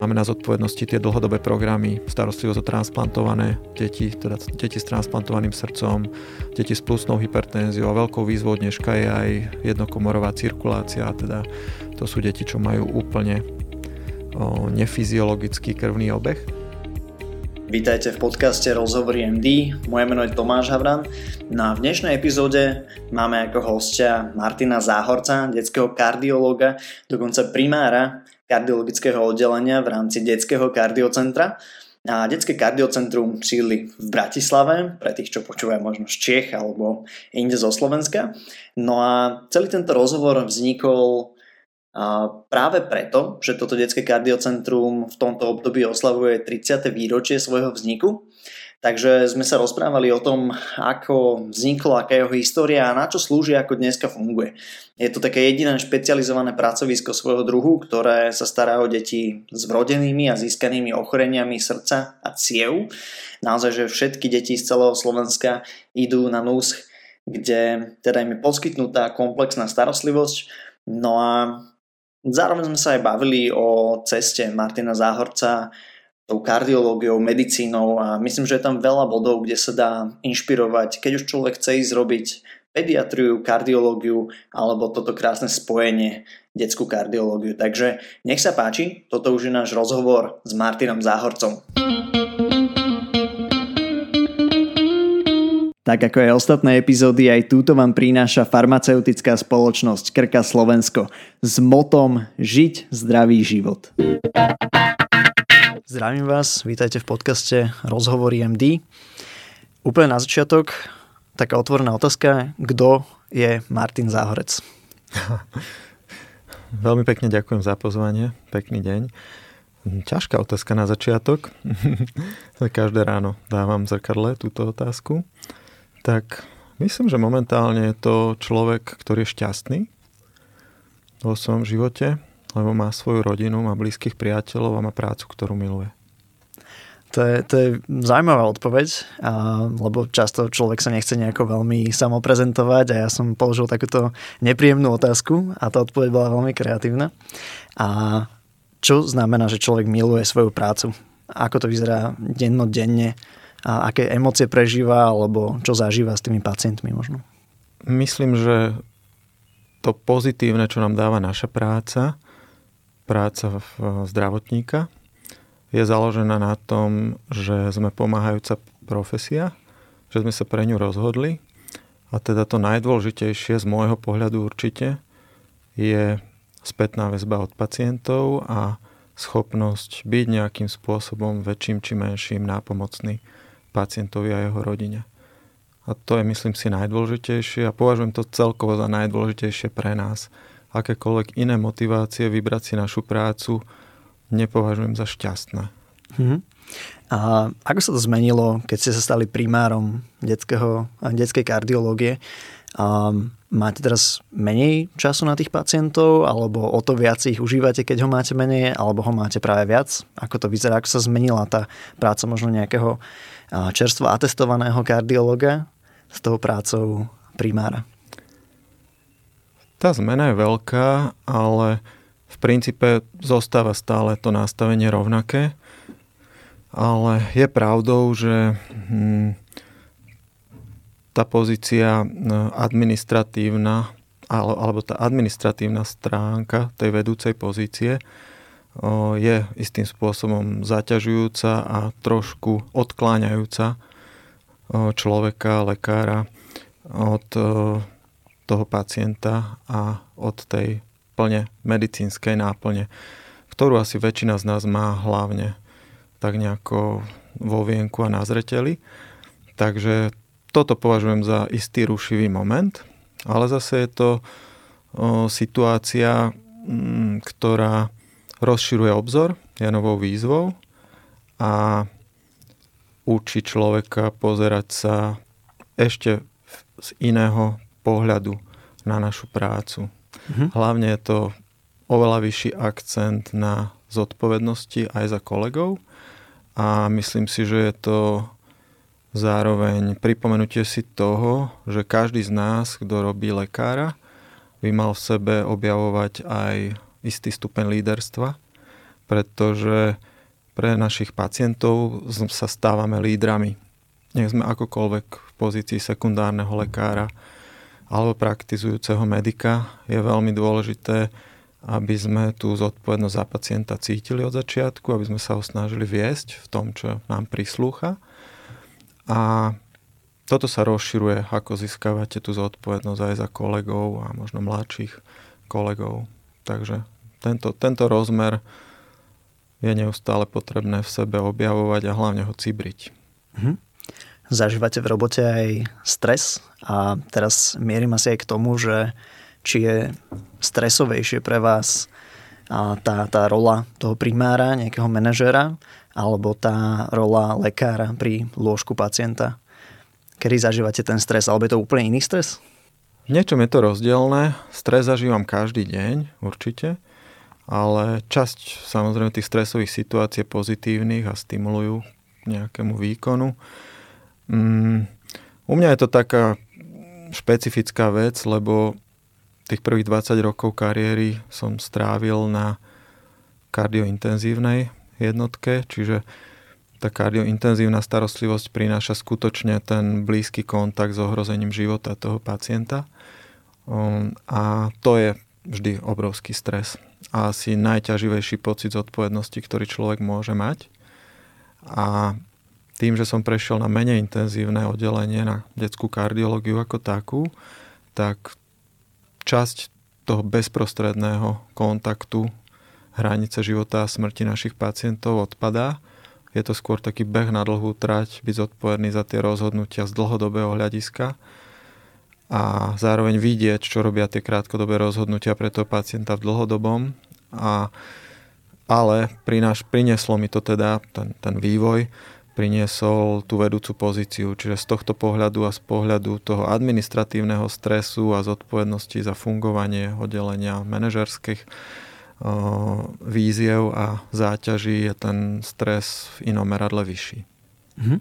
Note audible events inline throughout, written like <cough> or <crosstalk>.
Máme na zodpovednosti tie dlhodobé programy, starostlivosť o transplantované deti, teda deti s transplantovaným srdcom, deti s plusnou hypertenziou a veľkou výzvou dneška je aj jednokomorová cirkulácia, teda to sú deti, čo majú úplne o, nefyziologický krvný obeh. Vítajte v podcaste Rozhovory MD, moje meno je Tomáš Havran. Na v dnešnej epizóde máme ako hostia Martina Záhorca, detského kardiológa, dokonca primára kardiologického oddelenia v rámci detského kardiocentra. A detské kardiocentrum sídli v Bratislave, pre tých, čo počúvajú možno z Čech alebo inde zo Slovenska. No a celý tento rozhovor vznikol práve preto, že toto detské kardiocentrum v tomto období oslavuje 30. výročie svojho vzniku Takže sme sa rozprávali o tom, ako vzniklo, aká je jeho história a na čo slúži, ako dneska funguje. Je to také jediné špecializované pracovisko svojho druhu, ktoré sa stará o deti s vrodenými a získanými ochoreniami srdca a ciev. Naozaj, že všetky deti z celého Slovenska idú na NUSCH, kde teda im je poskytnutá komplexná starostlivosť. No a zároveň sme sa aj bavili o ceste Martina Záhorca tou kardiológiou, medicínou a myslím, že je tam veľa bodov, kde sa dá inšpirovať, keď už človek chce ísť robiť pediatriu, kardiológiu alebo toto krásne spojenie detskú kardiológiu. Takže nech sa páči, toto už je náš rozhovor s Martinom Záhorcom. Tak ako aj ostatné epizódy, aj túto vám prináša farmaceutická spoločnosť Krka Slovensko s motom Žiť zdravý život. Zdravím vás, vítajte v podcaste Rozhovory MD. Úplne na začiatok taká otvorená otázka, kto je Martin Záhorec? <laughs> Veľmi pekne ďakujem za pozvanie, pekný deň. Ťažká otázka na začiatok. <laughs> Každé ráno dávam zrkadle túto otázku. Tak myslím, že momentálne je to človek, ktorý je šťastný vo svojom živote, lebo má svoju rodinu, má blízkych priateľov a má prácu, ktorú miluje. To je, to je zaujímavá odpoveď, a, lebo často človek sa nechce nejako veľmi samoprezentovať a ja som položil takúto nepríjemnú otázku a tá odpoveď bola veľmi kreatívna. A čo znamená, že človek miluje svoju prácu? Ako to vyzerá dennodenne? A aké emócie prežíva alebo čo zažíva s tými pacientmi možno? Myslím, že to pozitívne, čo nám dáva naša práca, práca zdravotníka. Je založená na tom, že sme pomáhajúca profesia, že sme sa pre ňu rozhodli. A teda to najdôležitejšie z môjho pohľadu určite je spätná väzba od pacientov a schopnosť byť nejakým spôsobom väčším či menším nápomocný pacientovi a jeho rodine. A to je, myslím si, najdôležitejšie a považujem to celkovo za najdôležitejšie pre nás akékoľvek iné motivácie vybrať si našu prácu nepovažujem za šťastné. Mm-hmm. A ako sa to zmenilo, keď ste sa stali primárom detského, detskej kardiológie? A máte teraz menej času na tých pacientov, alebo o to viac ich užívate, keď ho máte menej, alebo ho máte práve viac? Ako to vyzerá, ako sa zmenila tá práca možno nejakého čerstvo atestovaného kardiologa s tou prácou primára? Tá zmena je veľká, ale v princípe zostáva stále to nastavenie rovnaké. Ale je pravdou, že hm, tá pozícia hm, administratívna alebo tá administratívna stránka tej vedúcej pozície je istým spôsobom zaťažujúca a trošku odkláňajúca človeka, lekára od toho pacienta a od tej plne medicínskej náplne, ktorú asi väčšina z nás má hlavne tak nejako vo vienku a na zreteli. Takže toto považujem za istý rušivý moment, ale zase je to situácia, m, ktorá rozširuje obzor, je novou výzvou a učí človeka pozerať sa ešte z iného pohľadu na našu prácu. Mm-hmm. Hlavne je to oveľa vyšší akcent na zodpovednosti aj za kolegov a myslím si, že je to zároveň pripomenutie si toho, že každý z nás, kto robí lekára, by mal v sebe objavovať aj istý stupeň líderstva, pretože pre našich pacientov sa stávame lídrami. Nech sme akokoľvek v pozícii sekundárneho lekára alebo praktizujúceho medika, je veľmi dôležité, aby sme tú zodpovednosť za pacienta cítili od začiatku, aby sme sa ho snažili viesť v tom, čo nám prislúcha. A toto sa rozširuje, ako získavate tú zodpovednosť aj za kolegov a možno mladších kolegov. Takže tento, tento rozmer je neustále potrebné v sebe objavovať a hlavne ho cibriť. Mhm. Zažívate v robote aj stres a teraz mierim asi aj k tomu, že či je stresovejšie pre vás tá, tá rola toho primára, nejakého manažera, alebo tá rola lekára pri lôžku pacienta. Kedy zažívate ten stres, alebo je to úplne iný stres? Niečom je to rozdielne. Stres zažívam každý deň, určite ale časť samozrejme tých stresových situácií je pozitívnych a stimulujú nejakému výkonu. Mm, u mňa je to taká špecifická vec, lebo tých prvých 20 rokov kariéry som strávil na kardiointenzívnej jednotke, čiže tá kardiointenzívna starostlivosť prináša skutočne ten blízky kontakt s ohrozením života toho pacienta. Um, a to je vždy obrovský stres a asi najťaživejší pocit zodpovednosti, ktorý človek môže mať. A tým, že som prešiel na menej intenzívne oddelenie, na detskú kardiológiu ako takú, tak časť toho bezprostredného kontaktu hranice života a smrti našich pacientov odpadá. Je to skôr taký beh na dlhú trať, byť zodpovedný za tie rozhodnutia z dlhodobého hľadiska a zároveň vidieť, čo robia tie krátkodobé rozhodnutia pre toho pacienta v dlhodobom. A, ale prináš, prinieslo mi to teda, ten, ten vývoj, priniesol tú vedúcu pozíciu. Čiže z tohto pohľadu a z pohľadu toho administratívneho stresu a zodpovednosti za fungovanie oddelenia manažerských víziev a záťaží je ten stres v inom meradle vyšší. Mm-hmm.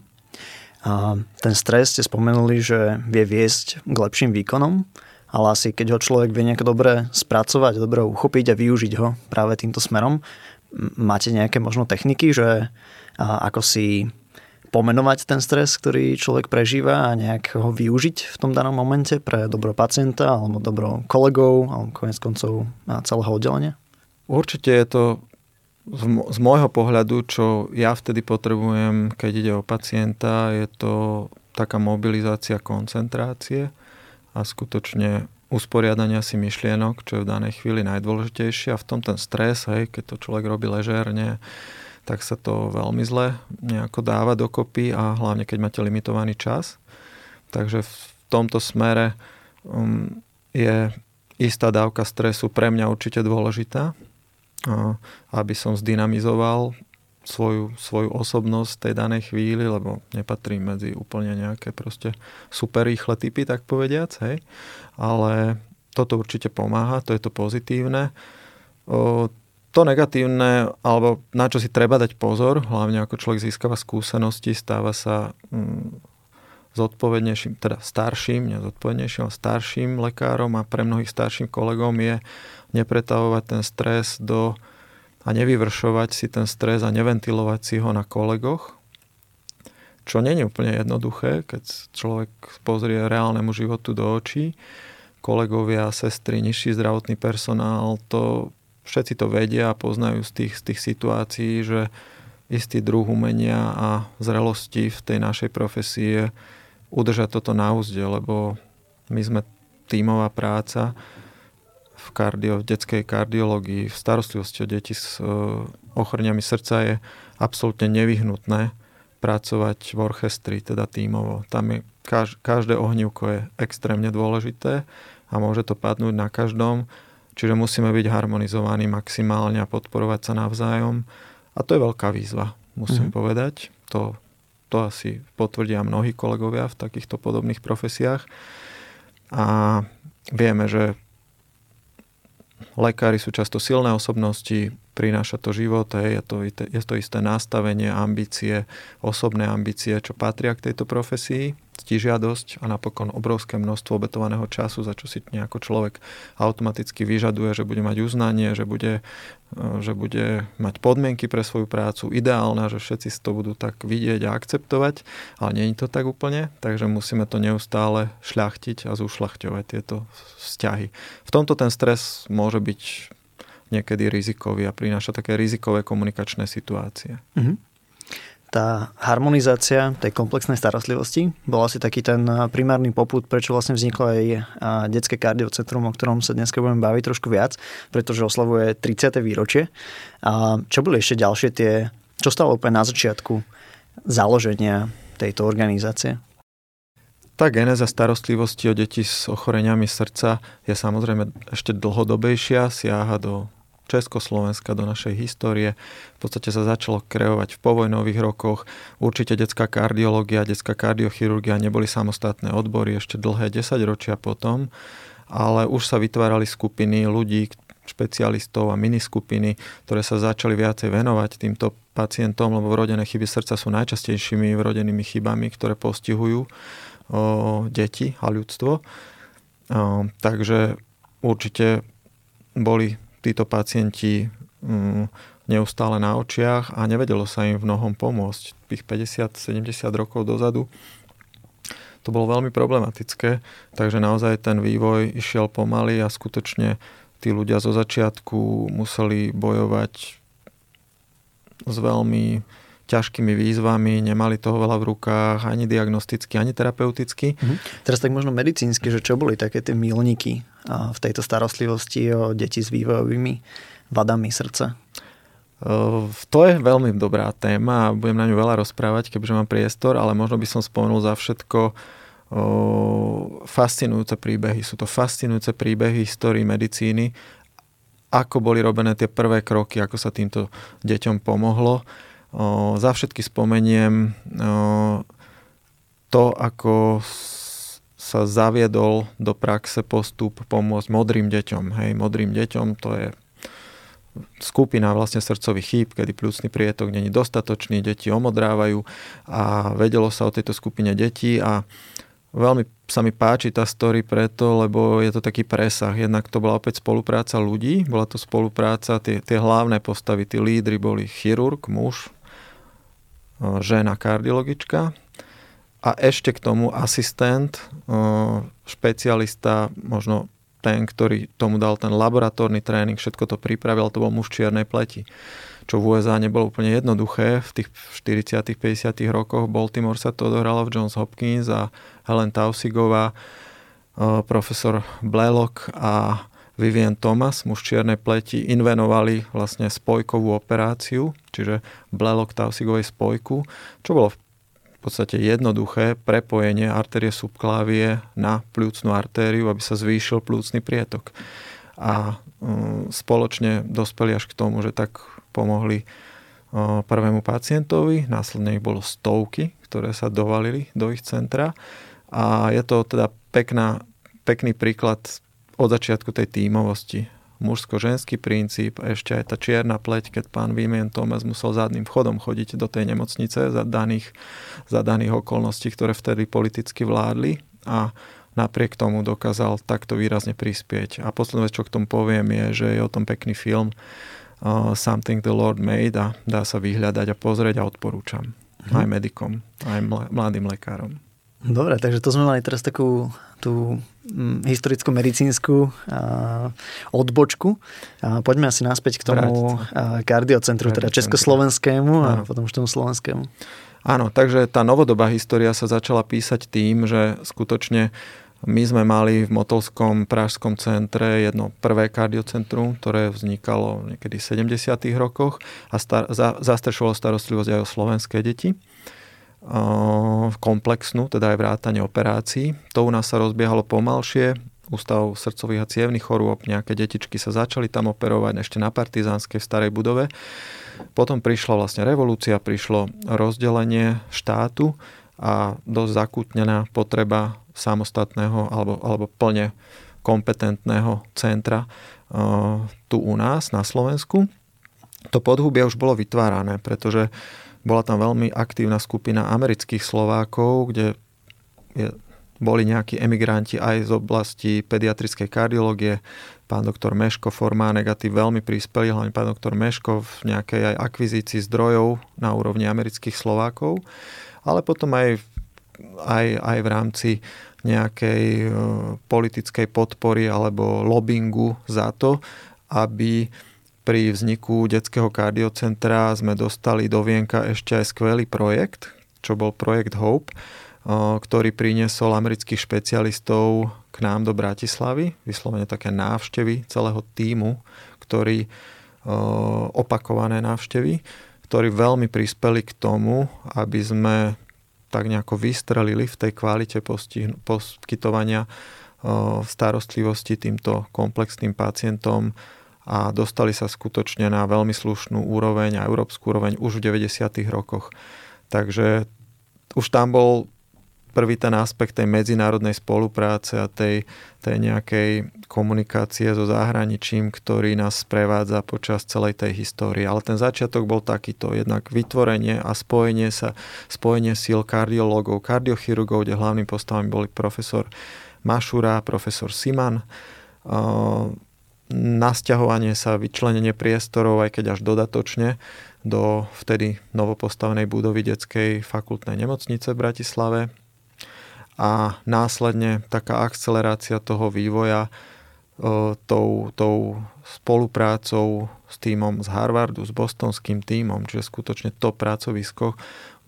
A ten stres ste spomenuli, že vie viesť k lepším výkonom, ale asi keď ho človek vie nejako dobre spracovať, dobre uchopiť a využiť ho práve týmto smerom, máte nejaké možno techniky, že ako si pomenovať ten stres, ktorý človek prežíva a nejak ho využiť v tom danom momente pre dobro pacienta alebo dobro kolegov alebo konec koncov celého oddelenia? Určite je to z môjho pohľadu, čo ja vtedy potrebujem, keď ide o pacienta, je to taká mobilizácia koncentrácie a skutočne usporiadania si myšlienok, čo je v danej chvíli najdôležitejšie a v tom ten stres, hej, keď to človek robí ležerne, tak sa to veľmi zle nejako dáva dokopy a hlavne keď máte limitovaný čas. Takže v tomto smere um, je istá dávka stresu pre mňa určite dôležitá aby som zdynamizoval svoju, svoju osobnosť v tej danej chvíli, lebo nepatrím medzi úplne nejaké proste super rýchle typy, tak povediac, hej. Ale toto určite pomáha, to je to pozitívne. O, to negatívne, alebo na čo si treba dať pozor, hlavne ako človek získava skúsenosti, stáva sa mm, zodpovednejším, teda starším, nezodpovednejším, ale starším lekárom a pre mnohých starším kolegom je nepretavovať ten stres do a nevyvršovať si ten stres a neventilovať si ho na kolegoch, čo nie je úplne jednoduché, keď človek pozrie reálnemu životu do očí. Kolegovia, sestry, nižší zdravotný personál, to všetci to vedia a poznajú z tých, z tých situácií, že istý druh umenia a zrelosti v tej našej profesii je udržať toto na úzde, lebo my sme tímová práca v, kardio, v detskej kardiológii, v starostlivosti o deti s uh, ochoreniami srdca je absolútne nevyhnutné pracovať v orchestri, teda tímovo. Tam je kaž, každé ohnívko je extrémne dôležité a môže to padnúť na každom, čiže musíme byť harmonizovaní maximálne a podporovať sa navzájom. A to je veľká výzva, musím mm-hmm. povedať. To, to asi potvrdia mnohí kolegovia v takýchto podobných profesiách. A vieme, že lekári sú často silné osobnosti, prináša to život, je, to, je to isté nastavenie, ambície, osobné ambície, čo patria k tejto profesii, ctižiadosť a napokon obrovské množstvo obetovaného času, za čo si nejako človek automaticky vyžaduje, že bude mať uznanie, že bude, e, že bude mať podmienky pre svoju prácu ideálna, že všetci to budú tak vidieť a akceptovať, ale nie je to tak úplne, takže musíme to neustále šľachtiť a zušľachťovať tieto vzťahy. V tomto ten stres môže byť niekedy rizikový a prináša také rizikové komunikačné situácie. Mm-hmm. Tá harmonizácia tej komplexnej starostlivosti bola asi taký ten primárny poput, prečo vlastne vzniklo aj detské kardiocentrum, o ktorom sa dnes budeme baviť trošku viac, pretože oslavuje 30. výročie. A čo boli ešte ďalšie tie, čo stalo úplne na začiatku založenia tejto organizácie? Tá genéza starostlivosti o deti s ochoreniami srdca je samozrejme ešte dlhodobejšia, siaha do Československa, do našej histórie. V podstate sa začalo kreovať v povojnových rokoch. Určite detská kardiológia, detská kardiochirurgia neboli samostatné odbory ešte dlhé 10 ročia potom, ale už sa vytvárali skupiny ľudí, špecialistov a miniskupiny, ktoré sa začali viacej venovať týmto pacientom, lebo vrodené chyby srdca sú najčastejšími vrodenými chybami, ktoré postihujú o, deti a ľudstvo. O, takže určite boli títo pacienti mm, neustále na očiach a nevedelo sa im v mnohom pomôcť. Tých 50-70 rokov dozadu to bolo veľmi problematické, takže naozaj ten vývoj išiel pomaly a skutočne tí ľudia zo začiatku museli bojovať s veľmi ťažkými výzvami, nemali toho veľa v rukách, ani diagnosticky, ani terapeuticky. Mhm. Teraz tak možno medicínsky, že čo boli také tie milníky v tejto starostlivosti o deti s vývojovými vadami srdca? To je veľmi dobrá téma a budem na ňu veľa rozprávať, keďže mám priestor, ale možno by som spomenul za všetko fascinujúce príbehy. Sú to fascinujúce príbehy histórii medicíny, ako boli robené tie prvé kroky, ako sa týmto deťom pomohlo O, za všetky spomeniem o, to, ako sa zaviedol do praxe postup pomôcť modrým deťom. Hej, modrým deťom to je skupina vlastne srdcových chýb, kedy pľúcný prietok není dostatočný, deti omodrávajú a vedelo sa o tejto skupine detí a veľmi sa mi páči tá story preto, lebo je to taký presah. Jednak to bola opäť spolupráca ľudí, bola to spolupráca, tie, tie hlavné postavy, tí lídry boli chirurg, muž, žena kardiologička a ešte k tomu asistent, špecialista, možno ten, ktorý tomu dal ten laboratórny tréning, všetko to pripravil, to bol muž čiernej pleti. Čo v USA nebolo úplne jednoduché. V tých 40 50 rokoch Baltimore sa to odohralo v Johns Hopkins a Helen Tausigová, profesor Blaylock a Vivian Thomas, muž čiernej pleti, invenovali vlastne spojkovú operáciu, čiže blelok tausigovej spojku, čo bolo v podstate jednoduché prepojenie artérie subklávie na plúcnú artériu, aby sa zvýšil plúcný prietok. A um, spoločne dospeli až k tomu, že tak pomohli uh, prvému pacientovi, následne ich bolo stovky, ktoré sa dovalili do ich centra a je to teda pekná, pekný príklad od začiatku tej tímovosti. Mužsko-ženský princíp, ešte aj tá čierna pleť, keď pán Vimien Thomas musel zadným vchodom chodiť do tej nemocnice za daných, za daných okolností, ktoré vtedy politicky vládli a napriek tomu dokázal takto výrazne prispieť. A posledná vec, čo k tomu poviem, je, že je o tom pekný film uh, Something the Lord Made a dá sa vyhľadať a pozrieť a odporúčam. Mhm. Aj medikom, aj mladým lekárom. Dobre, takže to sme mali teraz takú tú mm, historicko-medicínsku odbočku. A poďme asi naspäť k tomu kardiocentru, teda československému a Áno. potom už tomu slovenskému. Áno, takže tá novodobá história sa začala písať tým, že skutočne my sme mali v Motolskom pražskom centre jedno prvé kardiocentrum, ktoré vznikalo niekedy v 70. rokoch a star- za- zastrešovalo starostlivosť aj o slovenské deti komplexnú, teda aj vrátanie operácií. To u nás sa rozbiehalo pomalšie, Ústav srdcových a cievných chorôb, nejaké detičky sa začali tam operovať ešte na Partizánskej starej budove. Potom prišla vlastne revolúcia, prišlo rozdelenie štátu a dosť zakútnená potreba samostatného alebo, alebo plne kompetentného centra uh, tu u nás na Slovensku. to podhubie už bolo vytvárané, pretože bola tam veľmi aktívna skupina amerických Slovákov, kde je, boli nejakí emigranti aj z oblasti pediatrickej kardiológie. Pán doktor Meško, Formá negatív veľmi prispeli, hlavne pán doktor Meško v nejakej aj akvizícii zdrojov na úrovni amerických Slovákov, ale potom aj, aj, aj v rámci nejakej e, politickej podpory alebo lobbingu za to, aby pri vzniku detského kardiocentra sme dostali do Vienka ešte aj skvelý projekt, čo bol projekt Hope, ktorý priniesol amerických špecialistov k nám do Bratislavy, vyslovene také návštevy celého týmu, ktorý opakované návštevy, ktorí veľmi prispeli k tomu, aby sme tak nejako vystrelili v tej kvalite poskytovania starostlivosti týmto komplexným pacientom a dostali sa skutočne na veľmi slušnú úroveň a európsku úroveň už v 90. rokoch. Takže už tam bol prvý ten aspekt tej medzinárodnej spolupráce a tej, tej nejakej komunikácie so zahraničím, ktorý nás sprevádza počas celej tej histórie. Ale ten začiatok bol takýto, jednak vytvorenie a spojenie sa, spojenie síl kardiológov, kardiochirurgov, kde hlavným postavami boli profesor Mašura, profesor Siman, nasťahovanie sa, vyčlenenie priestorov, aj keď až dodatočne, do vtedy novopostavenej budovy detskej fakultnej nemocnice v Bratislave. A následne taká akcelerácia toho vývoja e, tou, tou spoluprácou s týmom z Harvardu, s bostonským týmom, čiže skutočne to pracovisko,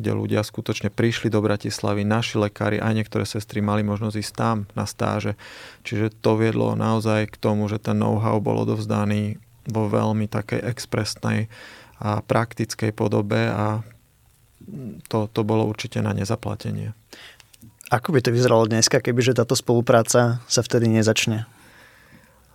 kde ľudia skutočne prišli do Bratislavy, naši lekári, aj niektoré sestry mali možnosť ísť tam na stáže. Čiže to viedlo naozaj k tomu, že ten know-how bol odovzdaný vo veľmi takej expresnej a praktickej podobe a to, to bolo určite na nezaplatenie. Ako by to vyzeralo dneska, kebyže táto spolupráca sa vtedy nezačne?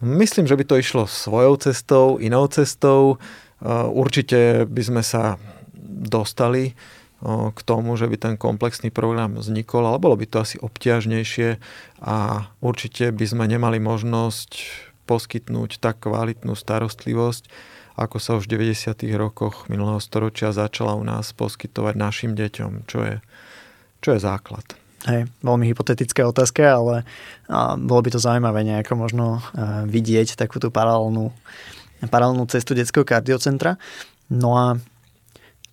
Myslím, že by to išlo svojou cestou, inou cestou. Určite by sme sa dostali k tomu, že by ten komplexný program vznikol, ale bolo by to asi obťažnejšie a určite by sme nemali možnosť poskytnúť tak kvalitnú starostlivosť, ako sa už v 90. rokoch minulého storočia začala u nás poskytovať našim deťom, čo je, čo je základ. Hej, veľmi hypotetická otázka, ale a, bolo by to zaujímavé nejako možno a, vidieť takúto paralelnú, paralelnú cestu detského kardiocentra. No a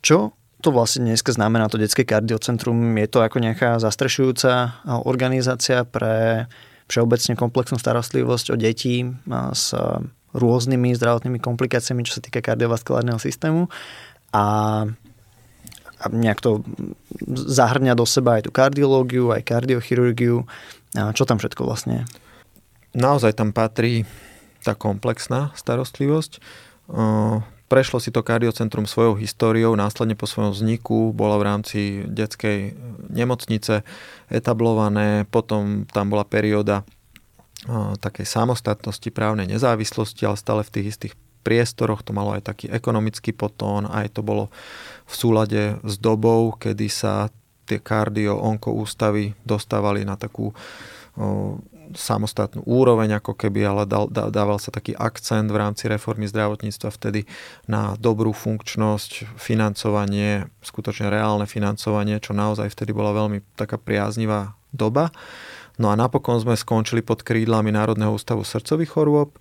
čo to vlastne dneska znamená to detské kardiocentrum? Je to ako nejaká zastrešujúca organizácia pre všeobecne komplexnú starostlivosť o deti s rôznymi zdravotnými komplikáciami, čo sa týka kardiovaskulárneho systému a, a nejak to zahrňa do seba aj tú kardiológiu, aj kardiochirurgiu. A čo tam všetko vlastne? Naozaj tam patrí tá komplexná starostlivosť. Prešlo si to kardiocentrum svojou históriou, následne po svojom vzniku bolo v rámci detskej nemocnice etablované, potom tam bola perióda takej samostatnosti, právnej nezávislosti, ale stále v tých istých priestoroch, to malo aj taký ekonomický potón, aj to bolo v súlade s dobou, kedy sa tie kardio-onko ústavy dostávali na takú samostatnú úroveň, ako keby, ale dal, dával sa taký akcent v rámci reformy zdravotníctva vtedy na dobrú funkčnosť, financovanie, skutočne reálne financovanie, čo naozaj vtedy bola veľmi taká priaznivá doba. No a napokon sme skončili pod krídlami Národného ústavu srdcových chorôb,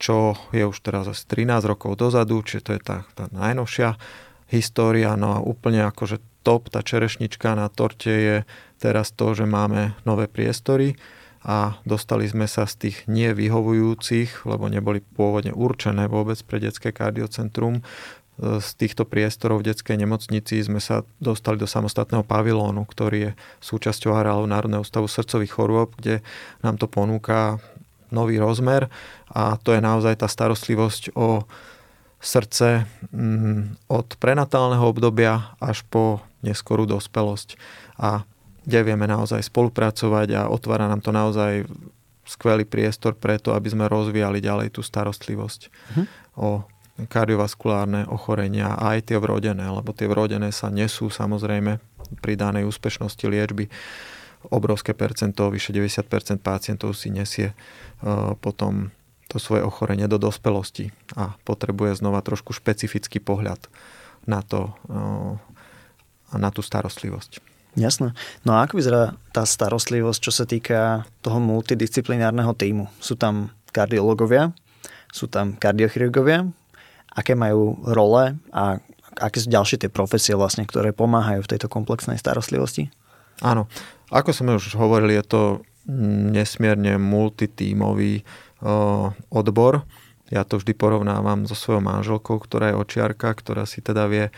čo je už teraz asi 13 rokov dozadu, čiže to je tá, tá najnovšia história. No a úplne akože top, tá čerešnička na torte je teraz to, že máme nové priestory, a dostali sme sa z tých nevyhovujúcich, lebo neboli pôvodne určené vôbec pre detské kardiocentrum, z týchto priestorov v detskej nemocnici sme sa dostali do samostatného pavilónu, ktorý je súčasťou areálu Národného ústavu srdcových chorôb, kde nám to ponúka nový rozmer a to je naozaj tá starostlivosť o srdce mm, od prenatálneho obdobia až po neskorú dospelosť. A kde vieme naozaj spolupracovať a otvára nám to naozaj skvelý priestor preto, aby sme rozvíjali ďalej tú starostlivosť uh-huh. o kardiovaskulárne ochorenia a aj tie vrodené, lebo tie vrodené sa nesú samozrejme pri danej úspešnosti liečby. Obrovské percento, vyše 90% pacientov si nesie uh, potom to svoje ochorenie do dospelosti a potrebuje znova trošku špecifický pohľad na to a na tú starostlivosť. Jasné. No a ako vyzerá tá starostlivosť, čo sa týka toho multidisciplinárneho týmu? Sú tam kardiológovia, sú tam kardiochirurgovia, aké majú role a aké sú ďalšie tie profesie vlastne, ktoré pomáhajú v tejto komplexnej starostlivosti? Áno. Ako sme už hovorili, je to nesmierne multitímový odbor. Ja to vždy porovnávam so svojou manželkou, ktorá je očiarka, ktorá si teda vie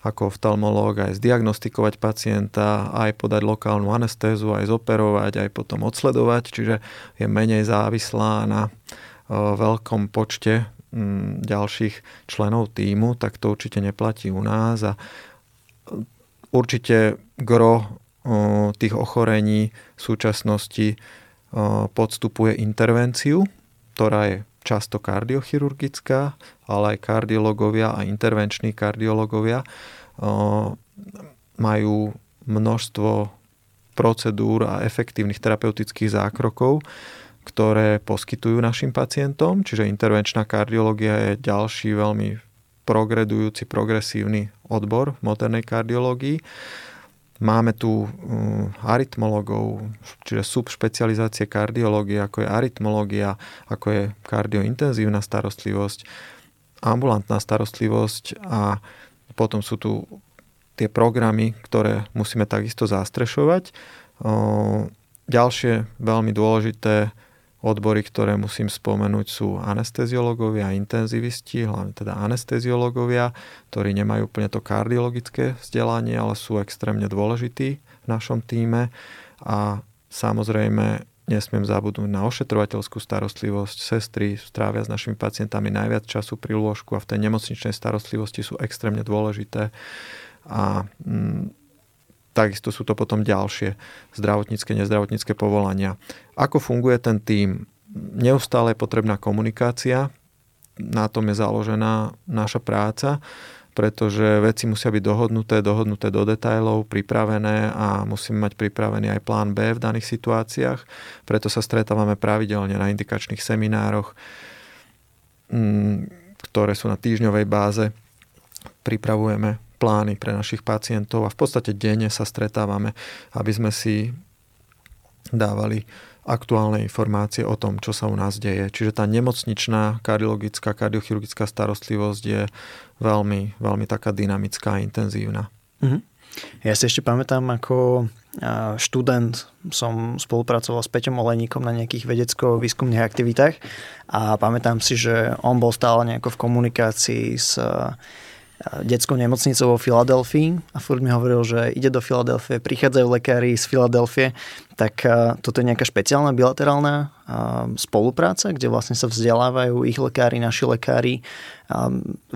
ako oftalmológ aj zdiagnostikovať pacienta, aj podať lokálnu anestézu, aj zoperovať, aj potom odsledovať, čiže je menej závislá na veľkom počte ďalších členov týmu, tak to určite neplatí u nás a určite gro tých ochorení v súčasnosti podstupuje intervenciu, ktorá je často kardiochirurgická, ale aj kardiológovia a intervenční kardiológovia majú množstvo procedúr a efektívnych terapeutických zákrokov, ktoré poskytujú našim pacientom, čiže intervenčná kardiológia je ďalší veľmi progredujúci, progresívny odbor v modernej kardiológii Máme tu um, arytmologov, čiže subšpecializácie kardiológie, ako je arytmológia, ako je kardiointenzívna starostlivosť, ambulantná starostlivosť a potom sú tu tie programy, ktoré musíme takisto zastrešovať. Ďalšie veľmi dôležité Odbory, ktoré musím spomenúť, sú anesteziológovia intenzivisti, hlavne teda anesteziológovia, ktorí nemajú úplne to kardiologické vzdelanie, ale sú extrémne dôležití v našom týme. A samozrejme nesmiem zabudnúť na ošetrovateľskú starostlivosť. Sestry strávia s našimi pacientami najviac času pri lôžku a v tej nemocničnej starostlivosti sú extrémne dôležité. A mm, takisto sú to potom ďalšie zdravotnícke, nezdravotnícke povolania. Ako funguje ten tým? Neustále je potrebná komunikácia, na tom je založená naša práca, pretože veci musia byť dohodnuté, dohodnuté do detajlov, pripravené a musíme mať pripravený aj plán B v daných situáciách. Preto sa stretávame pravidelne na indikačných seminároch, mm, ktoré sú na týždňovej báze. Pripravujeme plány pre našich pacientov a v podstate denne sa stretávame, aby sme si dávali aktuálne informácie o tom, čo sa u nás deje. Čiže tá nemocničná kardiologická, kardiochirurgická starostlivosť je veľmi, veľmi taká dynamická a intenzívna. Mm-hmm. Ja si ešte pamätám, ako študent som spolupracoval s Peťom Olejníkom na nejakých vedecko-výskumných aktivitách a pamätám si, že on bol stále nejako v komunikácii s detskou nemocnicou vo Filadelfii a furt mi hovoril, že ide do Filadelfie, prichádzajú lekári z Filadelfie, tak toto je nejaká špeciálna bilaterálna spolupráca, kde vlastne sa vzdelávajú ich lekári, naši lekári,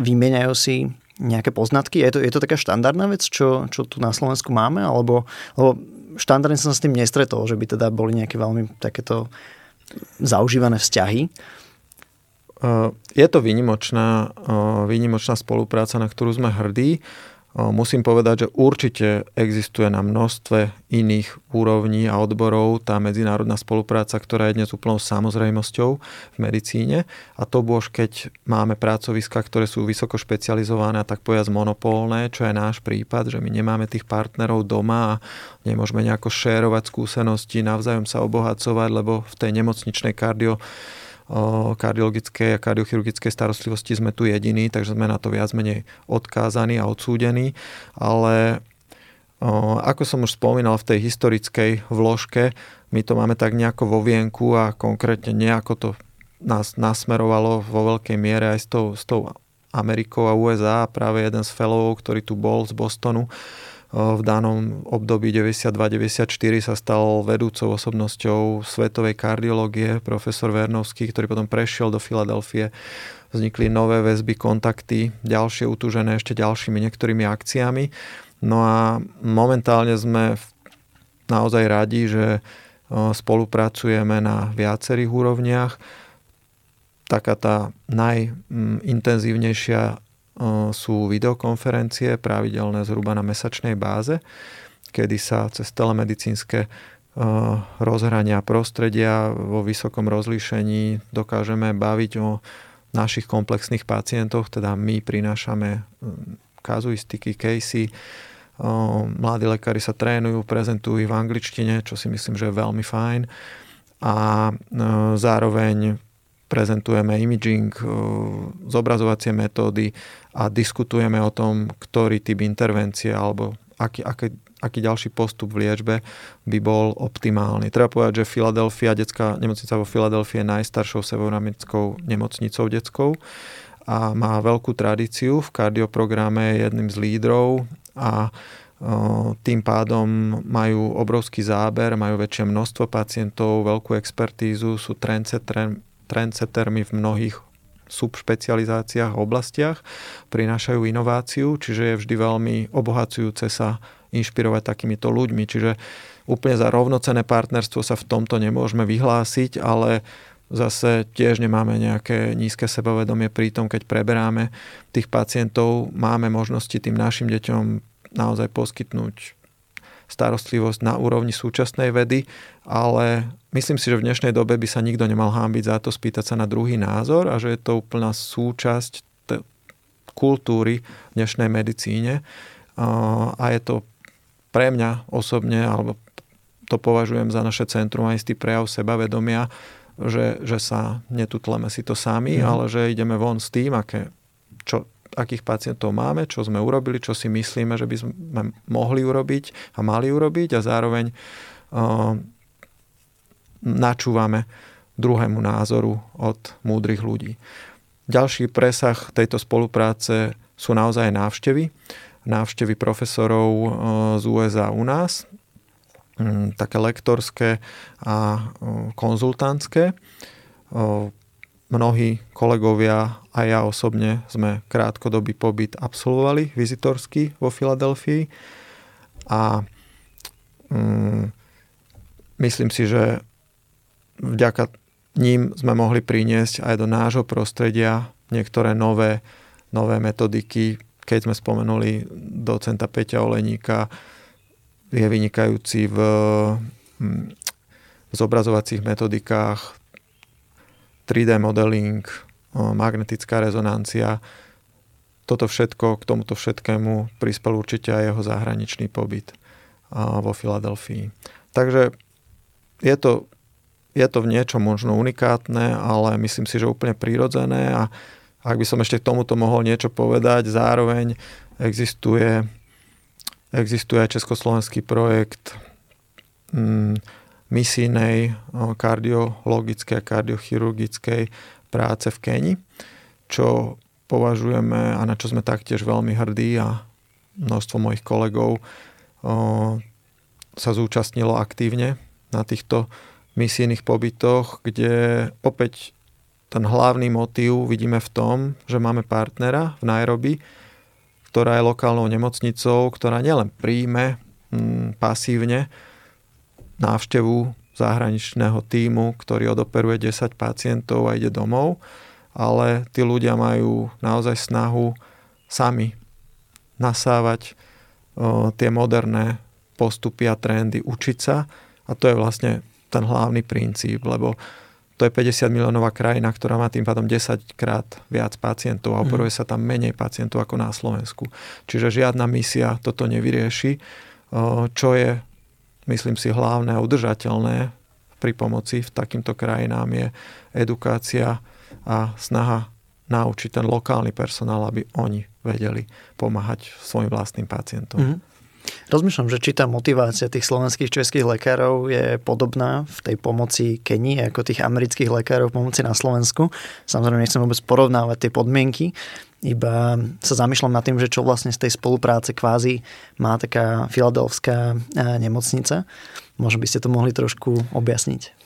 vymieňajú si nejaké poznatky. Je to, je to taká štandardná vec, čo, čo tu na Slovensku máme? Alebo, lebo štandardne som sa s tým nestretol, že by teda boli nejaké veľmi takéto zaužívané vzťahy. Eh, je to výnimočná, eh, výnimočná spolupráca, na ktorú sme hrdí. Eh, musím povedať, že určite existuje na množstve iných úrovní a odborov tá medzinárodná spolupráca, ktorá je dnes úplnou samozrejmosťou v medicíne. A to bož, keď máme pracoviska, ktoré sú vysoko špecializované a tak povedať monopolné, čo je náš prípad, že my nemáme tých partnerov doma a nemôžeme nejako šérovať skúsenosti, navzájom sa obohacovať, lebo v tej nemocničnej kardio kardiologickej a kardiochirurgickej starostlivosti sme tu jediní, takže sme na to viac menej odkázaní a odsúdení, ale ako som už spomínal v tej historickej vložke, my to máme tak nejako vo vienku a konkrétne nejako to nás nasmerovalo vo veľkej miere aj s tou, s tou Amerikou a USA. Práve jeden z fellowov, ktorý tu bol z Bostonu, v danom období 92-94 sa stal vedúcou osobnosťou svetovej kardiológie, profesor Vernovský, ktorý potom prešiel do Filadelfie. Vznikli nové väzby, kontakty, ďalšie utúžené ešte ďalšími niektorými akciami. No a momentálne sme naozaj radi, že spolupracujeme na viacerých úrovniach. Taká tá najintenzívnejšia sú videokonferencie pravidelné zhruba na mesačnej báze, kedy sa cez telemedicínske rozhrania prostredia vo vysokom rozlíšení dokážeme baviť o našich komplexných pacientoch, teda my prinášame kazuistiky, casey, mladí lekári sa trénujú, prezentujú ich v angličtine, čo si myslím, že je veľmi fajn. A zároveň prezentujeme imaging, zobrazovacie metódy a diskutujeme o tom, ktorý typ intervencie alebo aký, aký, aký ďalší postup v liečbe by bol optimálny. Treba povedať, že Filadelfia, detská nemocnica vo Filadelfii je najstaršou severoamerickou nemocnicou detskou a má veľkú tradíciu v kardioprograme, je jedným z lídrov a tým pádom majú obrovský záber, majú väčšie množstvo pacientov, veľkú expertízu, sú trendsettermi v mnohých subšpecializáciách, oblastiach, prinášajú inováciu, čiže je vždy veľmi obohacujúce sa inšpirovať takýmito ľuďmi. Čiže úplne za rovnocené partnerstvo sa v tomto nemôžeme vyhlásiť, ale zase tiež nemáme nejaké nízke sebavedomie pri tom, keď preberáme tých pacientov, máme možnosti tým našim deťom naozaj poskytnúť starostlivosť na úrovni súčasnej vedy, ale myslím si, že v dnešnej dobe by sa nikto nemal hábiť za to spýtať sa na druhý názor a že je to úplná súčasť t- kultúry v dnešnej medicíne a je to pre mňa osobne, alebo to považujem za naše centrum aj istý prejav sebavedomia, že, že sa netutleme si to sami, mm. ale že ideme von s tým, aké, čo, akých pacientov máme, čo sme urobili, čo si myslíme, že by sme mohli urobiť a mali urobiť a zároveň uh, načúvame druhému názoru od múdrych ľudí. Ďalší presah tejto spolupráce sú naozaj návštevy návštevy profesorov e, z USA u nás, mm, také lektorské a konzultantské. Mnohí kolegovia a ja osobne sme krátkodobý pobyt absolvovali, vizitorský vo Filadelfii a mm, myslím si, že vďaka ním sme mohli priniesť aj do nášho prostredia niektoré nové, nové metodiky, keď sme spomenuli docenta Peťa Oleníka, je vynikajúci v, hm, v zobrazovacích metodikách, 3D modeling, magnetická rezonancia. Toto všetko, k tomuto všetkému prispel určite aj jeho zahraničný pobyt vo Filadelfii. Takže je to, je to v niečom možno unikátne, ale myslím si, že úplne prirodzené a ak by som ešte k tomuto mohol niečo povedať, zároveň existuje, existuje aj československý projekt mm, misijnej kardiologickej a kardiochirurgickej práce v Keni, čo považujeme a na čo sme taktiež veľmi hrdí a množstvo mojich kolegov sa zúčastnilo aktívne na týchto misijných pobytoch, kde opäť ten hlavný motív vidíme v tom, že máme partnera v Nairobi, ktorá je lokálnou nemocnicou, ktorá nielen príjme pasívne návštevu zahraničného týmu, ktorý odoperuje 10 pacientov a ide domov, ale tí ľudia majú naozaj snahu sami nasávať o, tie moderné postupy a trendy, učiť sa a to je vlastne ten hlavný princíp, lebo to je 50 miliónová krajina, ktorá má tým pádom 10 krát viac pacientov a mhm. operuje sa tam menej pacientov ako na Slovensku. Čiže žiadna misia toto nevyrieši, čo je, myslím si, hlavné a udržateľné pri pomoci v takýmto krajinám je edukácia a snaha naučiť ten lokálny personál, aby oni vedeli pomáhať svojim vlastným pacientom. Mm-hmm. Rozmýšľam, že či tá motivácia tých slovenských českých lekárov je podobná v tej pomoci Kenii ako tých amerických lekárov v pomoci na Slovensku. Samozrejme nechcem vôbec porovnávať tie podmienky, iba sa zamýšľam nad tým, že čo vlastne z tej spolupráce kvázi má taká filadelfská eh, nemocnica. Možno by ste to mohli trošku objasniť.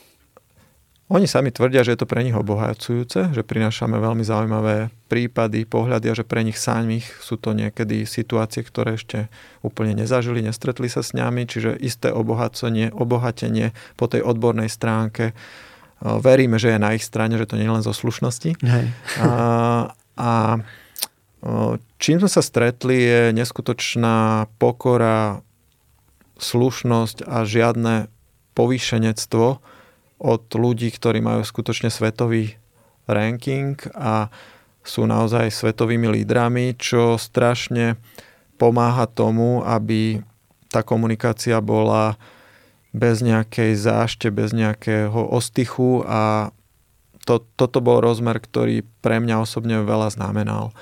Oni sami tvrdia, že je to pre nich obohacujúce, že prinášame veľmi zaujímavé prípady, pohľady a že pre nich samých sú to niekedy situácie, ktoré ešte úplne nezažili, nestretli sa s nami, čiže isté obohacenie, obohatenie po tej odbornej stránke. Veríme, že je na ich strane, že to nie je len zo slušnosti. Hej. A, a čím sme sa stretli je neskutočná pokora, slušnosť a žiadne povýšenectvo od ľudí, ktorí majú skutočne svetový ranking a sú naozaj svetovými lídrami, čo strašne pomáha tomu, aby tá komunikácia bola bez nejakej zášte, bez nejakého ostychu a to, toto bol rozmer, ktorý pre mňa osobne veľa znamenal.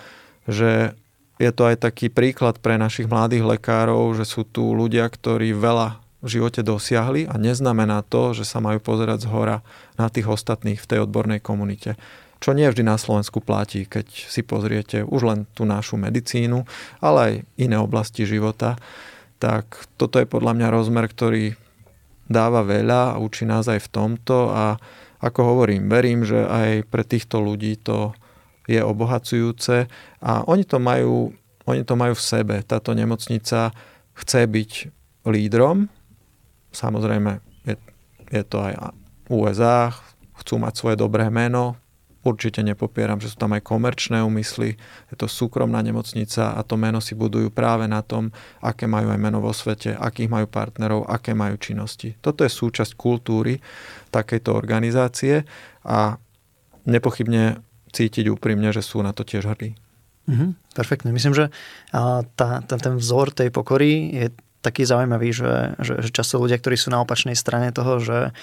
Že je to aj taký príklad pre našich mladých lekárov, že sú tu ľudia, ktorí veľa v živote dosiahli a neznamená to, že sa majú pozerať z hora na tých ostatných v tej odbornej komunite. Čo nie vždy na Slovensku platí, keď si pozriete už len tú našu medicínu, ale aj iné oblasti života. Tak toto je podľa mňa rozmer, ktorý dáva veľa a učí nás aj v tomto a ako hovorím, verím, že aj pre týchto ľudí to je obohacujúce a oni to majú, oni to majú v sebe. Táto nemocnica chce byť lídrom, samozrejme je, je to aj USA, chcú mať svoje dobré meno, Určite nepopieram, že sú tam aj komerčné úmysly. Je to súkromná nemocnica a to meno si budujú práve na tom, aké majú aj meno vo svete, akých majú partnerov, aké majú činnosti. Toto je súčasť kultúry takejto organizácie a nepochybne cítiť úprimne, že sú na to tiež hrdí. Mm-hmm, perfektne. Myslím, že tá, ten, ten vzor tej pokory je taký zaujímavý, že, že, že často ľudia, ktorí sú na opačnej strane toho, že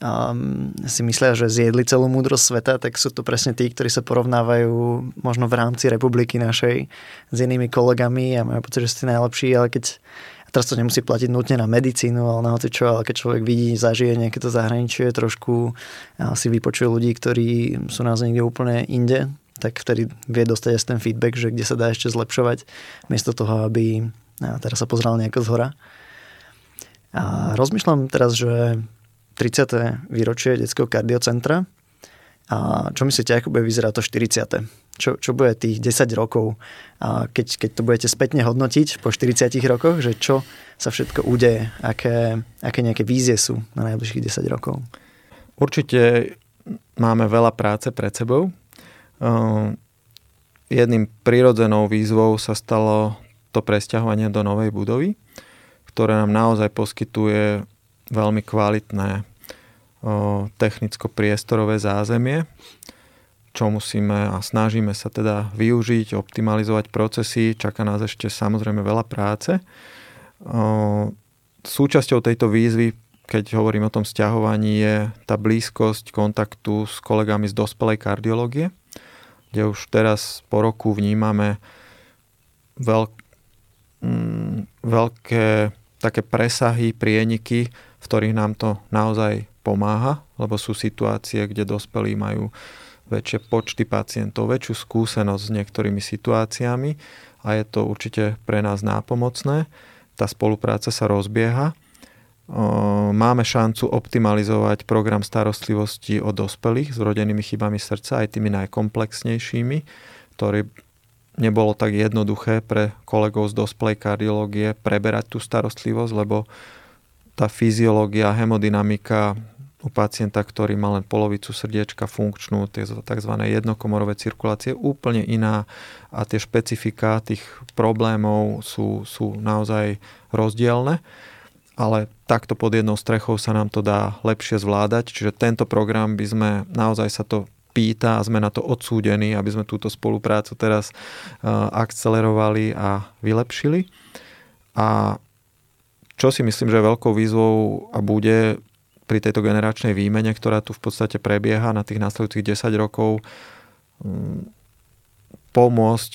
um, si myslia, že zjedli celú múdrosť sveta, tak sú to presne tí, ktorí sa porovnávajú možno v rámci republiky našej s inými kolegami a majú pocit, že ste najlepší, ale keď teraz to nemusí platiť nutne na medicínu, ale na čo, ale keď človek vidí, zažije nejaké to zahraničie, trošku si vypočuje ľudí, ktorí sú nás niekde úplne inde, tak vtedy vie dostať aj ten feedback, že kde sa dá ešte zlepšovať, miesto toho, aby teraz sa pozrel nejako z hora. A rozmýšľam teraz, že 30. výročie detského kardiocentra. A čo myslíte, ako bude vyzerať to 40. Čo, čo bude tých 10 rokov, a keď, keď to budete spätne hodnotiť po 40 rokoch, že čo sa všetko udeje, aké, aké nejaké vízie sú na najbližších 10 rokov? Určite máme veľa práce pred sebou. Jedným prirodzenou výzvou sa stalo to presťahovanie do novej budovy, ktoré nám naozaj poskytuje veľmi kvalitné technicko-priestorové zázemie, čo musíme a snažíme sa teda využiť, optimalizovať procesy. Čaká nás ešte samozrejme veľa práce. Súčasťou tejto výzvy, keď hovorím o tom stiahovaní, je tá blízkosť kontaktu s kolegami z dospelej kardiológie, kde už teraz po roku vnímame veľk, mm, veľké také presahy, prieniky v ktorých nám to naozaj pomáha, lebo sú situácie, kde dospelí majú väčšie počty pacientov, väčšiu skúsenosť s niektorými situáciami a je to určite pre nás nápomocné. Tá spolupráca sa rozbieha. Máme šancu optimalizovať program starostlivosti o dospelých s rodenými chybami srdca, aj tými najkomplexnejšími, ktorý nebolo tak jednoduché pre kolegov z dospelej kardiológie preberať tú starostlivosť, lebo tá fyziológia, hemodynamika u pacienta, ktorý má len polovicu srdiečka funkčnú, tie tzv. jednokomorové cirkulácie, úplne iná a tie špecifika tých problémov sú, sú naozaj rozdielne. Ale takto pod jednou strechou sa nám to dá lepšie zvládať, čiže tento program by sme naozaj sa to pýta a sme na to odsúdení, aby sme túto spoluprácu teraz uh, akcelerovali a vylepšili. A čo si myslím, že veľkou výzvou a bude pri tejto generačnej výmene, ktorá tu v podstate prebieha na tých následujúcich 10 rokov, pomôcť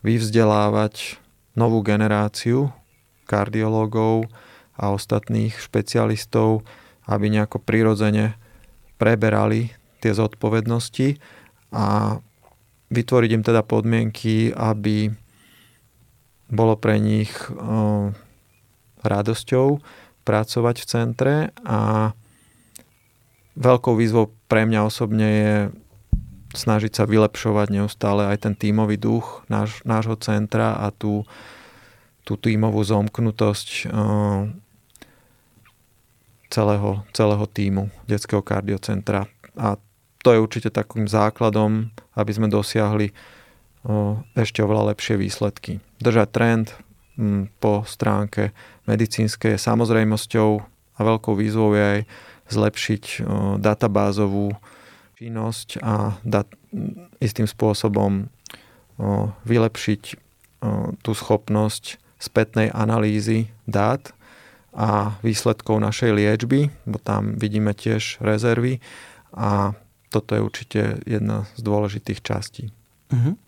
vyvzdelávať novú generáciu kardiológov a ostatných špecialistov, aby nejako prirodzene preberali tie zodpovednosti a vytvoriť im teda podmienky, aby bolo pre nich radosťou pracovať v centre a veľkou výzvou pre mňa osobne je snažiť sa vylepšovať neustále aj ten tímový duch náš, nášho centra a tú, tú tímovú zomknutosť uh, celého, celého týmu detského kardiocentra. A to je určite takým základom, aby sme dosiahli ešte oveľa lepšie výsledky. Držať trend, po stránke medicínskej samozrejmosťou, a veľkou výzvou je aj zlepšiť databázovú činnosť a dat- istým spôsobom vylepšiť tú schopnosť spätnej analýzy dát a výsledkov našej liečby, bo tam vidíme tiež rezervy a toto je určite jedna z dôležitých častí. Uh-huh.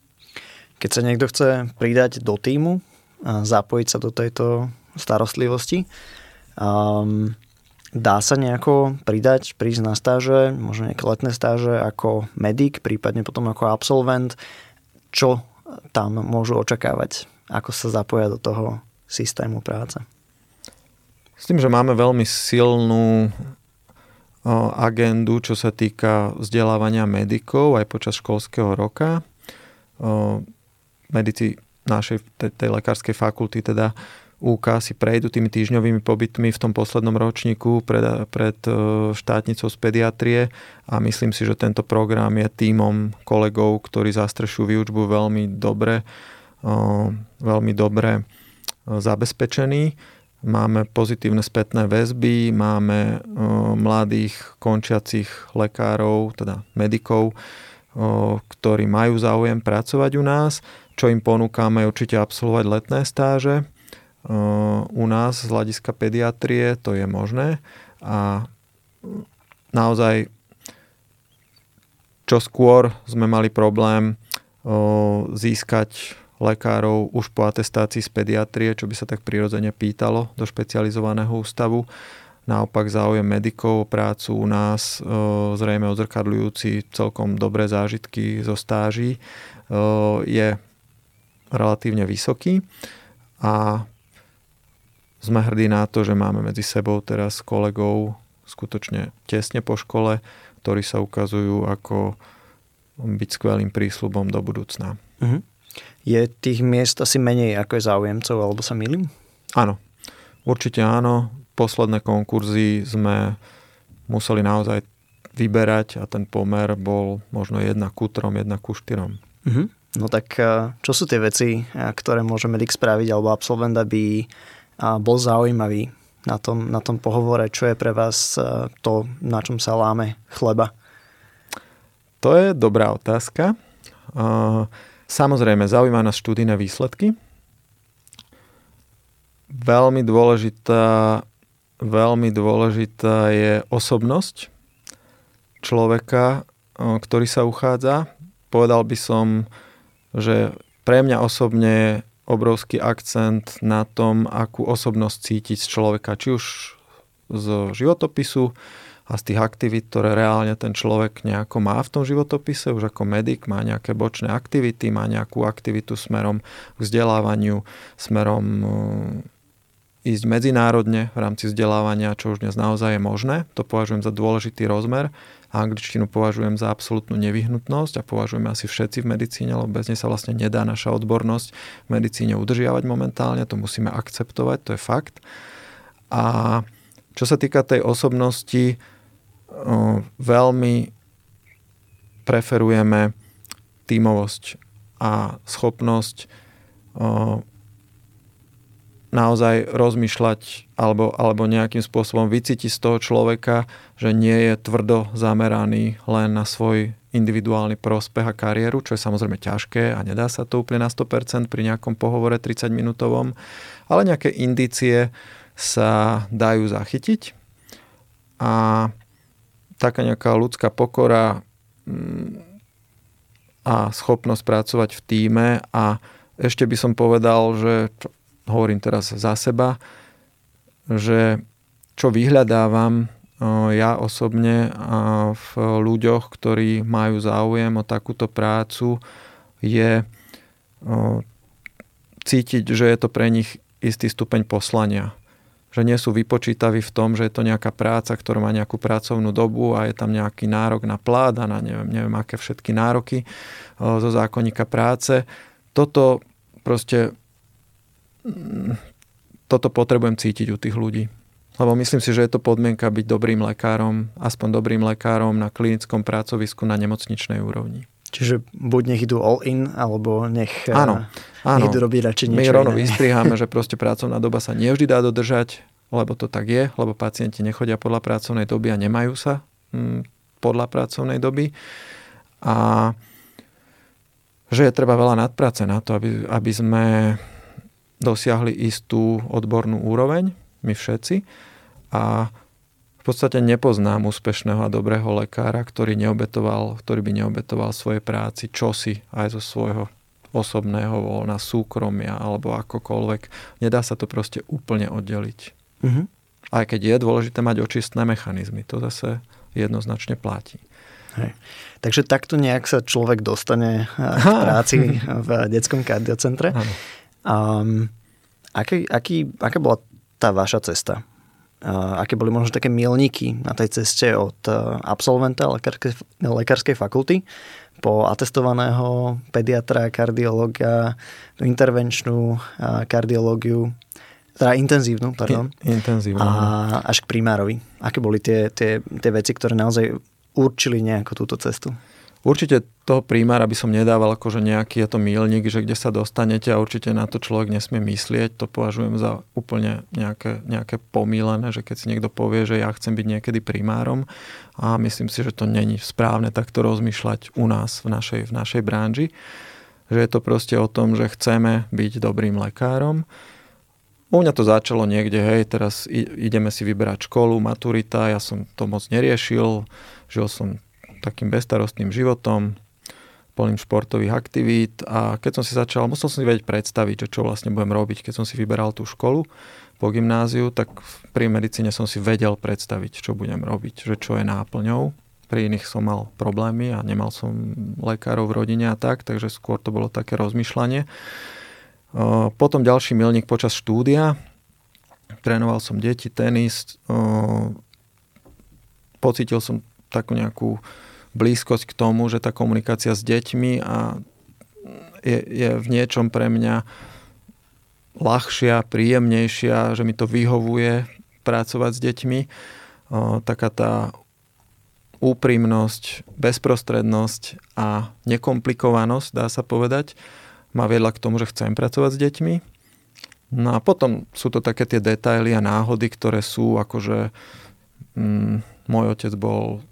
Keď sa niekto chce pridať do týmu a zapojiť sa do tejto starostlivosti, um, dá sa nejako pridať, prísť na stáže, možno nejaké letné stáže ako medic, prípadne potom ako absolvent, čo tam môžu očakávať, ako sa zapoja do toho systému práce. S tým, že máme veľmi silnú agendu, čo sa týka vzdelávania medikov aj počas školského roka. Medici našej tej, tej lekárskej fakulty teda UK si prejdú tými týždňovými pobytmi v tom poslednom ročníku pred, pred e, štátnicou z pediatrie a myslím si, že tento program je týmom kolegov, ktorí zastrešujú výučbu veľmi dobre, veľmi dobre e, zabezpečený. Máme pozitívne spätné väzby, máme mladých končiacich lekárov, teda medikov, ktorí majú záujem pracovať u nás. Čo im ponúkame určite absolvovať letné stáže, u nás z hľadiska pediatrie to je možné a naozaj čo skôr sme mali problém získať lekárov už po atestácii z pediatrie, čo by sa tak prirodzene pýtalo do špecializovaného ústavu. Naopak záujem medikov o prácu u nás, zrejme odzrkadľujúci celkom dobré zážitky zo stáží, je relatívne vysoký a sme hrdí na to, že máme medzi sebou teraz kolegov skutočne tesne po škole, ktorí sa ukazujú ako byť skvelým prísľubom do budúcna. Uh-huh. Je tých miest asi menej ako je záujemcov, alebo sa milím? Áno, určite áno. Posledné konkurzy sme museli naozaj vyberať a ten pomer bol možno 1 ku 3, 1 ku 4. Uh-huh. No tak eh, čo sú tie veci, eh, ktoré môže medic spraviť alebo absolvent, aby a bol zaujímavý na tom, na tom pohovore, čo je pre vás to, na čom sa láme chleba? To je dobrá otázka. Samozrejme, zaujíma nás študijné výsledky. Veľmi dôležitá, veľmi dôležitá je osobnosť človeka, ktorý sa uchádza. Povedal by som, že pre mňa osobne obrovský akcent na tom, akú osobnosť cítiť z človeka, či už z životopisu a z tých aktivít, ktoré reálne ten človek nejako má v tom životopise, už ako medic má nejaké bočné aktivity, má nejakú aktivitu smerom k vzdelávaniu, smerom eh, ísť medzinárodne v rámci vzdelávania, čo už dnes naozaj je možné. To považujem za dôležitý rozmer angličtinu považujem za absolútnu nevyhnutnosť a považujeme asi všetci v medicíne, lebo bez nej sa vlastne nedá naša odbornosť v medicíne udržiavať momentálne, to musíme akceptovať, to je fakt. A čo sa týka tej osobnosti, veľmi preferujeme tímovosť a schopnosť naozaj rozmýšľať alebo, alebo nejakým spôsobom vycítiť z toho človeka, že nie je tvrdo zameraný len na svoj individuálny prospech a kariéru, čo je samozrejme ťažké a nedá sa to úplne na 100% pri nejakom pohovore 30 minútovom, ale nejaké indície sa dajú zachytiť. A taká nejaká ľudská pokora mm, a schopnosť pracovať v týme a ešte by som povedal, že hovorím teraz za seba, že čo vyhľadávam ja osobne v ľuďoch, ktorí majú záujem o takúto prácu, je cítiť, že je to pre nich istý stupeň poslania. Že nie sú vypočítaví v tom, že je to nejaká práca, ktorá má nejakú pracovnú dobu a je tam nejaký nárok na plát a na neviem, neviem aké všetky nároky zo zákonníka práce. Toto proste toto potrebujem cítiť u tých ľudí. Lebo myslím si, že je to podmienka byť dobrým lekárom, aspoň dobrým lekárom na klinickom pracovisku na nemocničnej úrovni. Čiže buď nech idú all in, alebo nech, áno, áno. nech idú robiť radšej niečo My rovno vystriháme, že proste pracovná doba sa nevždy dá dodržať lebo to tak je, lebo pacienti nechodia podľa pracovnej doby a nemajú sa hm, podľa pracovnej doby. A že je treba veľa nadpráce na to, aby, aby sme dosiahli istú odbornú úroveň, my všetci. A v podstate nepoznám úspešného a dobrého lekára, ktorý, neobetoval, ktorý by neobetoval svoje práci čosi aj zo svojho osobného voľna, súkromia alebo akokoľvek. Nedá sa to proste úplne oddeliť. Uh-huh. Aj keď je dôležité mať očistné mechanizmy. To zase jednoznačne platí. Hej. Takže takto nejak sa človek dostane eh, k <laughs> práci v detskom kardiocentre. Um, aký, aký, aká bola tá vaša cesta? Uh, aké boli možno také milníky na tej ceste od uh, absolventa lekárskej, lekárskej fakulty po atestovaného pediatra, kardiológa, intervenčnú uh, kardiológiu, teda intenzívnu, pardon. Intenzívnu. A až k primárovi. Aké boli tie, tie, tie veci, ktoré naozaj určili nejako túto cestu? Určite toho primára by som nedával akože nejaký je to milník, že kde sa dostanete a určite na to človek nesmie myslieť. To považujem za úplne nejaké, nejaké pomílené, že keď si niekto povie, že ja chcem byť niekedy primárom a myslím si, že to není správne takto rozmýšľať u nás v našej, v našej branži. Že je to proste o tom, že chceme byť dobrým lekárom. U mňa to začalo niekde, hej, teraz ideme si vyberať školu, maturita, ja som to moc neriešil, Žil som takým bestarostným životom, plným športových aktivít a keď som si začal, musel som si vedieť predstaviť, že čo vlastne budem robiť. Keď som si vyberal tú školu po gymnáziu, tak pri medicíne som si vedel predstaviť, čo budem robiť, že čo je náplňou. Pri iných som mal problémy a nemal som lekárov v rodine a tak, takže skôr to bolo také rozmýšľanie. Potom ďalší milník počas štúdia. Trénoval som deti, tenis. Pocítil som takú nejakú blízkosť k tomu, že tá komunikácia s deťmi a je, je v niečom pre mňa ľahšia, príjemnejšia, že mi to vyhovuje pracovať s deťmi. O, taká tá úprimnosť, bezprostrednosť a nekomplikovanosť, dá sa povedať, ma viedla k tomu, že chcem pracovať s deťmi. No a potom sú to také tie detaily a náhody, ktoré sú akože mm, môj otec bol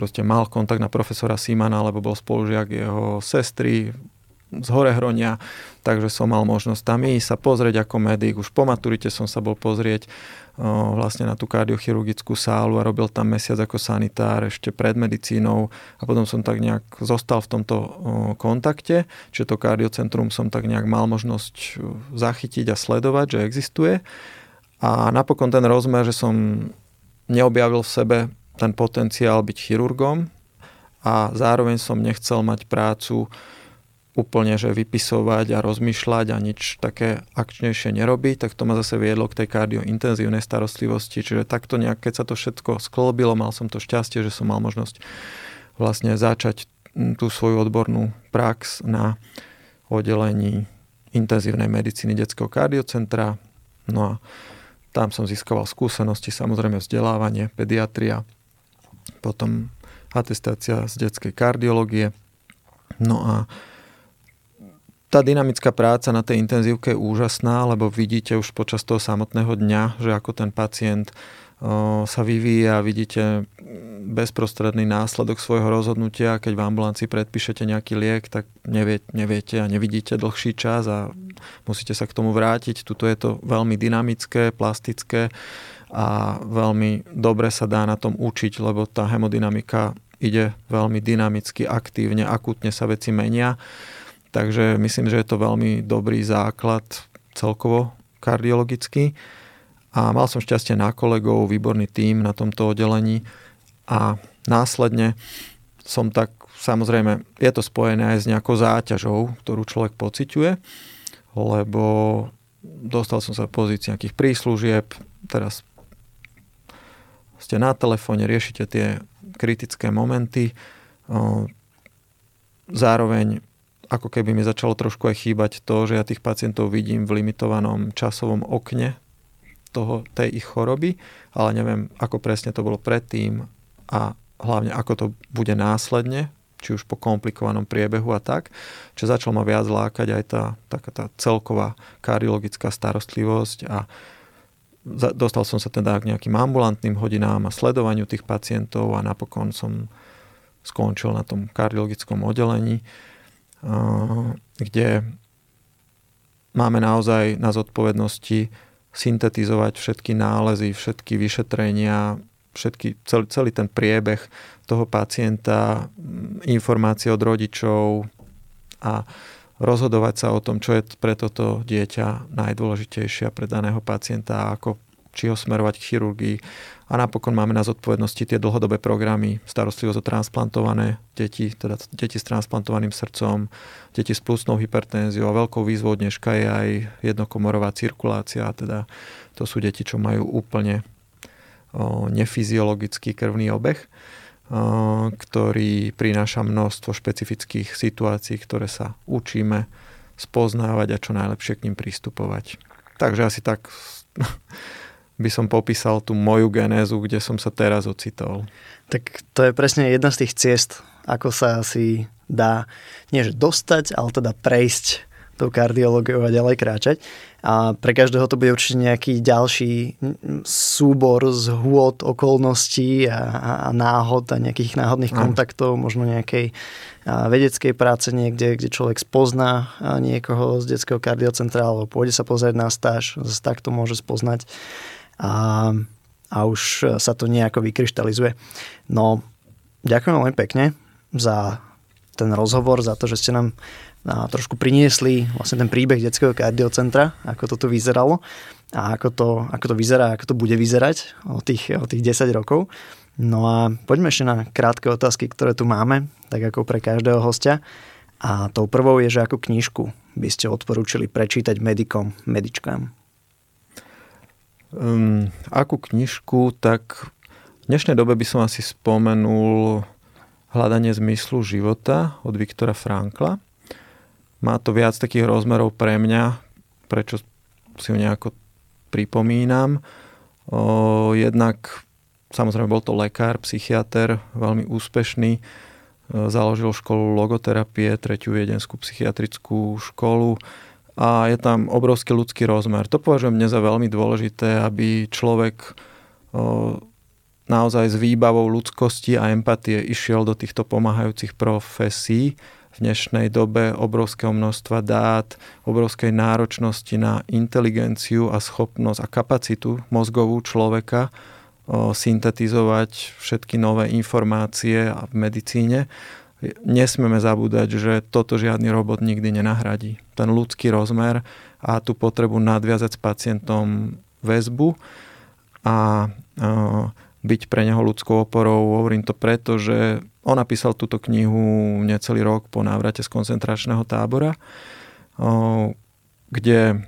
proste mal kontakt na profesora Simana, alebo bol spolužiak jeho sestry z Horehronia, takže som mal možnosť tam ísť sa pozrieť ako medic. Už po maturite som sa bol pozrieť o, vlastne na tú kardiochirurgickú sálu a robil tam mesiac ako sanitár ešte pred medicínou a potom som tak nejak zostal v tomto o, kontakte, čiže to kardiocentrum som tak nejak mal možnosť zachytiť a sledovať, že existuje. A napokon ten rozmer, že som neobjavil v sebe ten potenciál byť chirurgom a zároveň som nechcel mať prácu úplne, že vypisovať a rozmýšľať a nič také akčnejšie nerobiť, tak to ma zase viedlo k tej kardiointenzívnej starostlivosti. Čiže takto nejak, keď sa to všetko sklobilo, mal som to šťastie, že som mal možnosť vlastne začať tú svoju odbornú prax na oddelení intenzívnej medicíny detského kardiocentra. No a tam som získaval skúsenosti, samozrejme vzdelávanie, pediatria, potom atestácia z detskej kardiológie. No a tá dynamická práca na tej intenzívke je úžasná, lebo vidíte už počas toho samotného dňa, že ako ten pacient sa vyvíja, vidíte bezprostredný následok svojho rozhodnutia. Keď v ambulancii predpíšete nejaký liek, tak nevie, neviete a nevidíte dlhší čas a musíte sa k tomu vrátiť. Tuto je to veľmi dynamické, plastické a veľmi dobre sa dá na tom učiť, lebo tá hemodynamika ide veľmi dynamicky, aktívne, akútne sa veci menia. Takže myslím, že je to veľmi dobrý základ celkovo kardiologicky. A mal som šťastie na kolegov, výborný tím na tomto oddelení a následne som tak, samozrejme, je to spojené aj s nejakou záťažou, ktorú človek pociťuje, lebo dostal som sa v pozícii nejakých príslužieb, teraz ste na telefóne, riešite tie kritické momenty. Zároveň ako keby mi začalo trošku aj chýbať to, že ja tých pacientov vidím v limitovanom časovom okne toho, tej ich choroby, ale neviem, ako presne to bolo predtým a hlavne ako to bude následne, či už po komplikovanom priebehu a tak, čo začalo ma viac lákať aj tá, taká tá celková kardiologická starostlivosť a dostal som sa teda k nejakým ambulantným hodinám a sledovaniu tých pacientov a napokon som skončil na tom kardiologickom oddelení, kde máme naozaj na zodpovednosti syntetizovať všetky nálezy, všetky vyšetrenia, všetky, celý, celý ten priebeh toho pacienta, informácie od rodičov a rozhodovať sa o tom, čo je pre toto dieťa najdôležitejšie pre daného pacienta, ako či ho smerovať k chirurgii. A napokon máme na zodpovednosti tie dlhodobé programy, starostlivosť o transplantované deti, teda deti s transplantovaným srdcom, deti s plusnou hypertenziou a veľkou výzvou dneška je aj jednokomorová cirkulácia, teda to sú deti, čo majú úplne o, nefyziologický krvný obeh, ktorý prináša množstvo špecifických situácií, ktoré sa učíme spoznávať a čo najlepšie k ním pristupovať. Takže asi tak <laughs> by som popísal tú moju genézu, kde som sa teraz ocitol. Tak to je presne jedna z tých ciest, ako sa asi dá, nie že dostať, ale teda prejsť tou kardiológiou a ďalej kráčať. A pre každého to bude určite nejaký ďalší súbor z hôd, okolností a, a náhod a nejakých náhodných kontaktov, možno nejakej vedeckej práce niekde, kde človek spozná niekoho z detského kardiocentra alebo pôjde sa pozrieť na stáž, zase takto môže spoznať a, a už sa to nejako vykryštalizuje. No, ďakujem veľmi pekne za ten rozhovor, za to, že ste nám trošku priniesli vlastne ten príbeh detského kardiocentra, ako to tu vyzeralo a ako to, ako to vyzerá, ako to bude vyzerať o tých, o tých 10 rokov. No a poďme ešte na krátke otázky, ktoré tu máme, tak ako pre každého hostia. A tou prvou je, že ako knižku by ste odporúčili prečítať medikom, medičkám. Um, akú knižku, tak v dnešnej dobe by som asi spomenul Hľadanie zmyslu života od Viktora Frankla. Má to viac takých rozmerov pre mňa, prečo si ho nejako pripomínam. O, jednak, samozrejme, bol to lekár, psychiatr, veľmi úspešný. Založil školu logoterapie, tretiu viedenskú psychiatrickú školu a je tam obrovský ľudský rozmer. To považujem dnes za veľmi dôležité, aby človek o, naozaj s výbavou ľudskosti a empatie išiel do týchto pomáhajúcich profesí v dnešnej dobe obrovského množstva dát, obrovskej náročnosti na inteligenciu a schopnosť a kapacitu mozgovú človeka o, syntetizovať všetky nové informácie v medicíne nesmieme zabúdať, že toto žiadny robot nikdy nenahradí. Ten ľudský rozmer a tú potrebu nadviazať s pacientom väzbu a byť pre neho ľudskou oporou. Hovorím to preto, že on napísal túto knihu necelý rok po návrate z koncentračného tábora, kde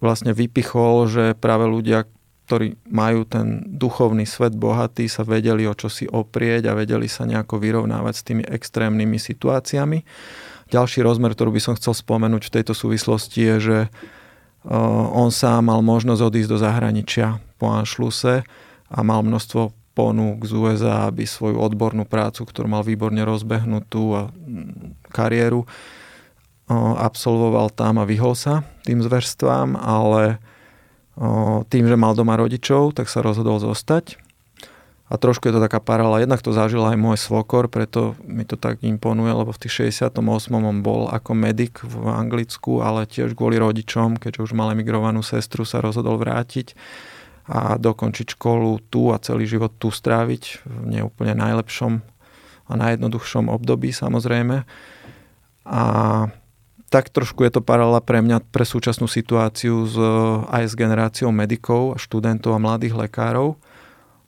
vlastne vypichol, že práve ľudia, ktorí majú ten duchovný svet bohatý, sa vedeli o čo si oprieť a vedeli sa nejako vyrovnávať s tými extrémnymi situáciami. Ďalší rozmer, ktorý by som chcel spomenúť v tejto súvislosti je, že on sám mal možnosť odísť do zahraničia po Anšluse a mal množstvo ponúk z USA, aby svoju odbornú prácu, ktorú mal výborne rozbehnutú a mm, kariéru, absolvoval tam a vyhol sa tým zverstvám, ale tým, že mal doma rodičov, tak sa rozhodol zostať. A trošku je to taká paralela. Jednak to zažil aj môj svokor, preto mi to tak imponuje, lebo v tých 68. on bol ako medic v Anglicku, ale tiež kvôli rodičom, keďže už mal emigrovanú sestru, sa rozhodol vrátiť a dokončiť školu tu a celý život tu stráviť v neúplne najlepšom a najjednoduchšom období samozrejme. A tak trošku je to paralela pre mňa, pre súčasnú situáciu s, aj s generáciou medikov, študentov a mladých lekárov,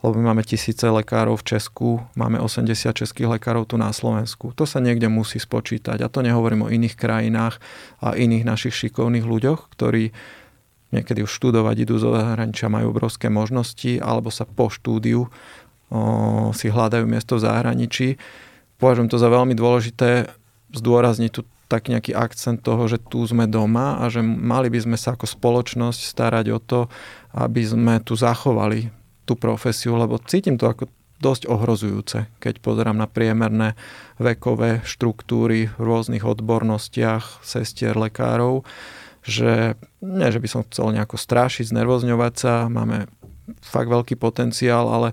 lebo my máme tisíce lekárov v Česku, máme 80 českých lekárov tu na Slovensku. To sa niekde musí spočítať a to nehovorím o iných krajinách a iných našich šikovných ľuďoch, ktorí niekedy už študovať idú zo zahraničia, majú obrovské možnosti, alebo sa po štúdiu o, si hľadajú miesto v zahraničí. Považujem to za veľmi dôležité zdôrazniť tú tak nejaký akcent toho, že tu sme doma a že mali by sme sa ako spoločnosť starať o to, aby sme tu zachovali tú profesiu, lebo cítim to ako dosť ohrozujúce, keď pozerám na priemerné vekové štruktúry v rôznych odbornostiach sestier, lekárov, že nie, že by som chcel nejako strášiť, znervozňovať sa, máme fakt veľký potenciál, ale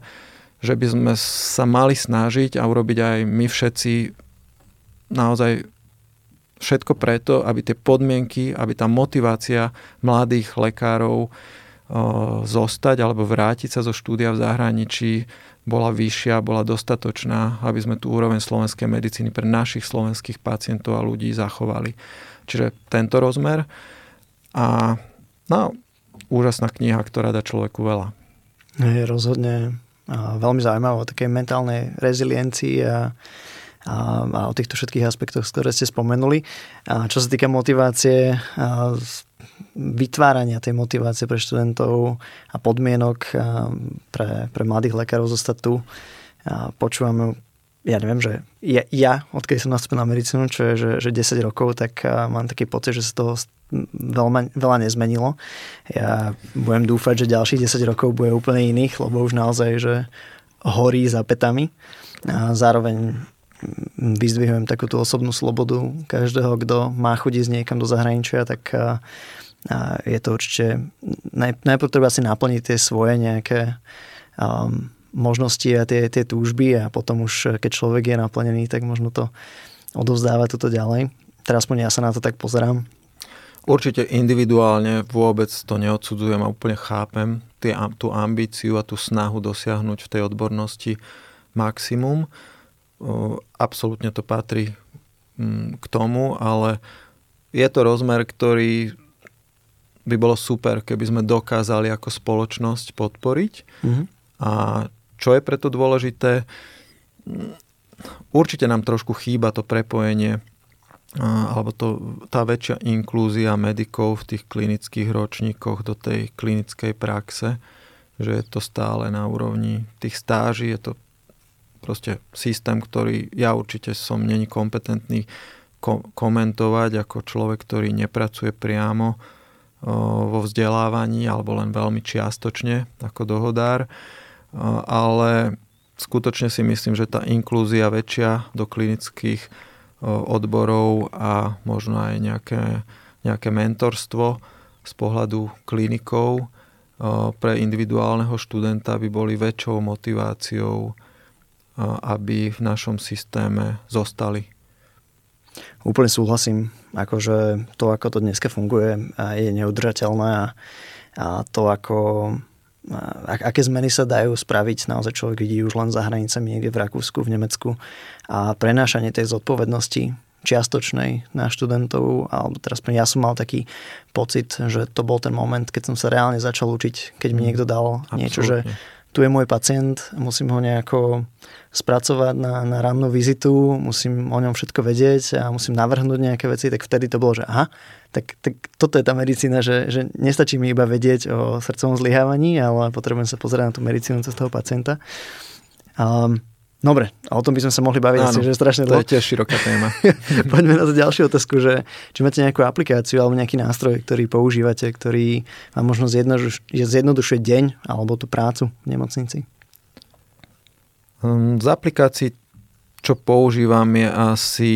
že by sme sa mali snažiť a urobiť aj my všetci naozaj všetko preto, aby tie podmienky, aby tá motivácia mladých lekárov zostať alebo vrátiť sa zo štúdia v zahraničí bola vyššia, bola dostatočná, aby sme tú úroveň slovenskej medicíny pre našich slovenských pacientov a ľudí zachovali. Čiže tento rozmer. A no, úžasná kniha, ktorá dá človeku veľa. Je rozhodne veľmi zaujímavé o takej mentálnej reziliencii a a, a o týchto všetkých aspektoch, ktoré ste spomenuli. A čo sa týka motivácie, a vytvárania tej motivácie pre študentov a podmienok a pre, pre mladých lekárov zostať tu, a počúvam ja neviem, že ja, ja odkedy som nastúpil na medicínu, čo je že, že 10 rokov, tak mám taký pocit, že sa toho veľa, veľa nezmenilo. Ja budem dúfať, že ďalších 10 rokov bude úplne iných, lebo už naozaj, že horí za petami. A zároveň vyzdvihujem takú tú osobnú slobodu každého, kto má chodiť niekam do zahraničia, tak je to určite najprv treba si naplniť tie svoje nejaké um, možnosti a tie, tie túžby a potom už keď človek je naplnený, tak možno to odovzdáva toto ďalej. Teraz aspoň ja sa na to tak pozerám. Určite individuálne vôbec to neodsudzujem a úplne chápem tie, tú ambíciu a tú snahu dosiahnuť v tej odbornosti maximum absolútne to patrí mm, k tomu, ale je to rozmer, ktorý by bolo super, keby sme dokázali ako spoločnosť podporiť. Mm-hmm. A čo je preto dôležité? Určite nám trošku chýba to prepojenie alebo to, tá väčšia inklúzia medikov v tých klinických ročníkoch do tej klinickej praxe, že je to stále na úrovni tých stáží, je to proste systém, ktorý ja určite som není kompetentný ko- komentovať ako človek, ktorý nepracuje priamo vo vzdelávaní alebo len veľmi čiastočne ako dohodár, ale skutočne si myslím, že tá inklúzia väčšia do klinických odborov a možno aj nejaké, nejaké mentorstvo z pohľadu klinikov pre individuálneho študenta by boli väčšou motiváciou aby v našom systéme zostali. Úplne súhlasím. Akože to, ako to dneska funguje, je neudržateľné a, a to, ako aké zmeny sa dajú spraviť, naozaj človek vidí už len za hranicami niekde v Rakúsku, v Nemecku a prenášanie tej zodpovednosti čiastočnej na študentov, alebo teraz ja som mal taký pocit, že to bol ten moment, keď som sa reálne začal učiť, keď mi mm. niekto dal Absolutne. niečo, že tu je môj pacient, musím ho nejako spracovať na, na rannú vizitu, musím o ňom všetko vedieť a musím navrhnúť nejaké veci, tak vtedy to bolo, že aha, tak, tak toto je tá medicína, že, že nestačí mi iba vedieť o srdcovom zlyhávaní, ale potrebujem sa pozerať na tú medicínu cez toho pacienta. Um, Dobre, a o tom by sme sa mohli baviť Áno, asi, že strašne dlho. To je tiež široká téma. <laughs> Poďme na to ďalšiu otázku, že či máte nejakú aplikáciu alebo nejaký nástroj, ktorý používate, ktorý vám možno zjednodušuje deň alebo tú prácu v nemocnici? Hm, z aplikácií, čo používam, je asi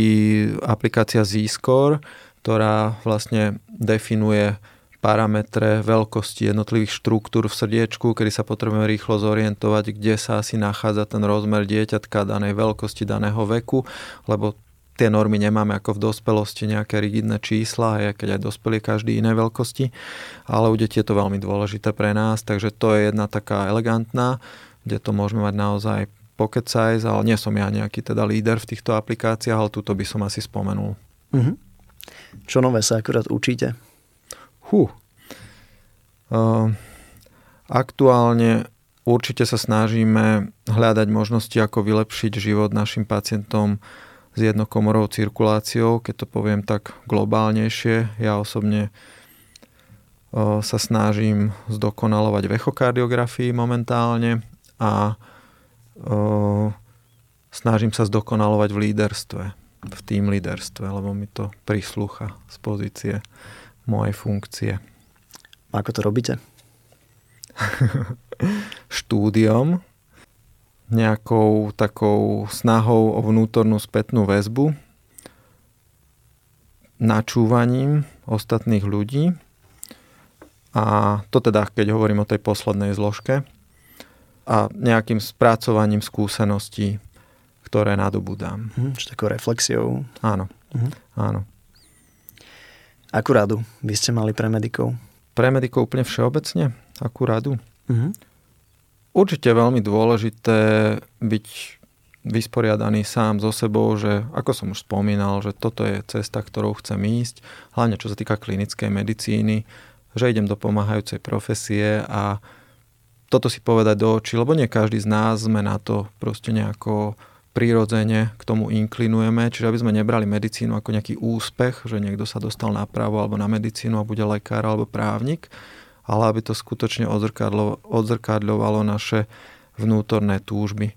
aplikácia Z-Score, ktorá vlastne definuje parametre veľkosti jednotlivých štruktúr v srdiečku, kedy sa potrebujeme rýchlo zorientovať, kde sa asi nachádza ten rozmer dieťatka danej veľkosti, daného veku, lebo tie normy nemáme ako v dospelosti nejaké rigidné čísla, aj keď aj dospelí každý iné veľkosti, ale u detí je to veľmi dôležité pre nás, takže to je jedna taká elegantná, kde to môžeme mať naozaj pocket size, ale nie som ja nejaký teda líder v týchto aplikáciách, ale túto by som asi spomenul. Mm-hmm. Čo nové sa akurát učíte? Hú. Uh, aktuálne určite sa snažíme hľadať možnosti, ako vylepšiť život našim pacientom s jednokomorovou cirkuláciou, keď to poviem tak globálnejšie. Ja osobne uh, sa snažím zdokonalovať v echokardiografii momentálne a snažím sa zdokonalovať v líderstve, v tým líderstve, lebo mi to prislúcha z pozície mojej funkcie. Ako to robíte? <laughs> Štúdiom, nejakou takou snahou o vnútornú spätnú väzbu, načúvaním ostatných ľudí. A to teda, keď hovorím o tej poslednej zložke. A nejakým spracovaním skúseností, ktoré nadobudám. Hm, čiže takou reflexiou. Áno, mhm. áno. Akú radu by ste mali pre medikov? Pre medikov úplne všeobecne? Akú radu? Mhm. Určite veľmi dôležité byť vysporiadaný sám so sebou, že ako som už spomínal, že toto je cesta, ktorou chcem ísť, hlavne čo sa týka klinickej medicíny, že idem do pomáhajúcej profesie a toto si povedať do očí, lebo nie každý z nás sme na to proste nejako prirodzene k tomu inklinujeme, čiže aby sme nebrali medicínu ako nejaký úspech, že niekto sa dostal na právo alebo na medicínu a bude lekár alebo právnik, ale aby to skutočne odzrkadľovalo naše vnútorné túžby.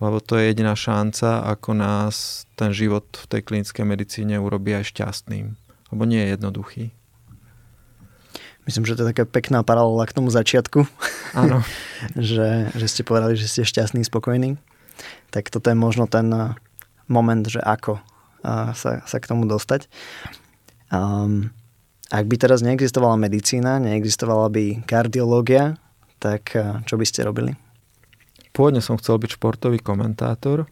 Lebo to je jediná šanca, ako nás ten život v tej klinickej medicíne urobí aj šťastným. Lebo nie je jednoduchý. Myslím, že to je taká pekná paralela k tomu začiatku. Áno. <laughs> že, že ste povedali, že ste šťastný, spokojný tak toto je možno ten eh, moment, že ako eh, sa, sa k tomu dostať. Um, ak by teraz neexistovala medicína, neexistovala by kardiológia, tak eh, čo by ste robili? Pôvodne som chcel byť športový komentátor,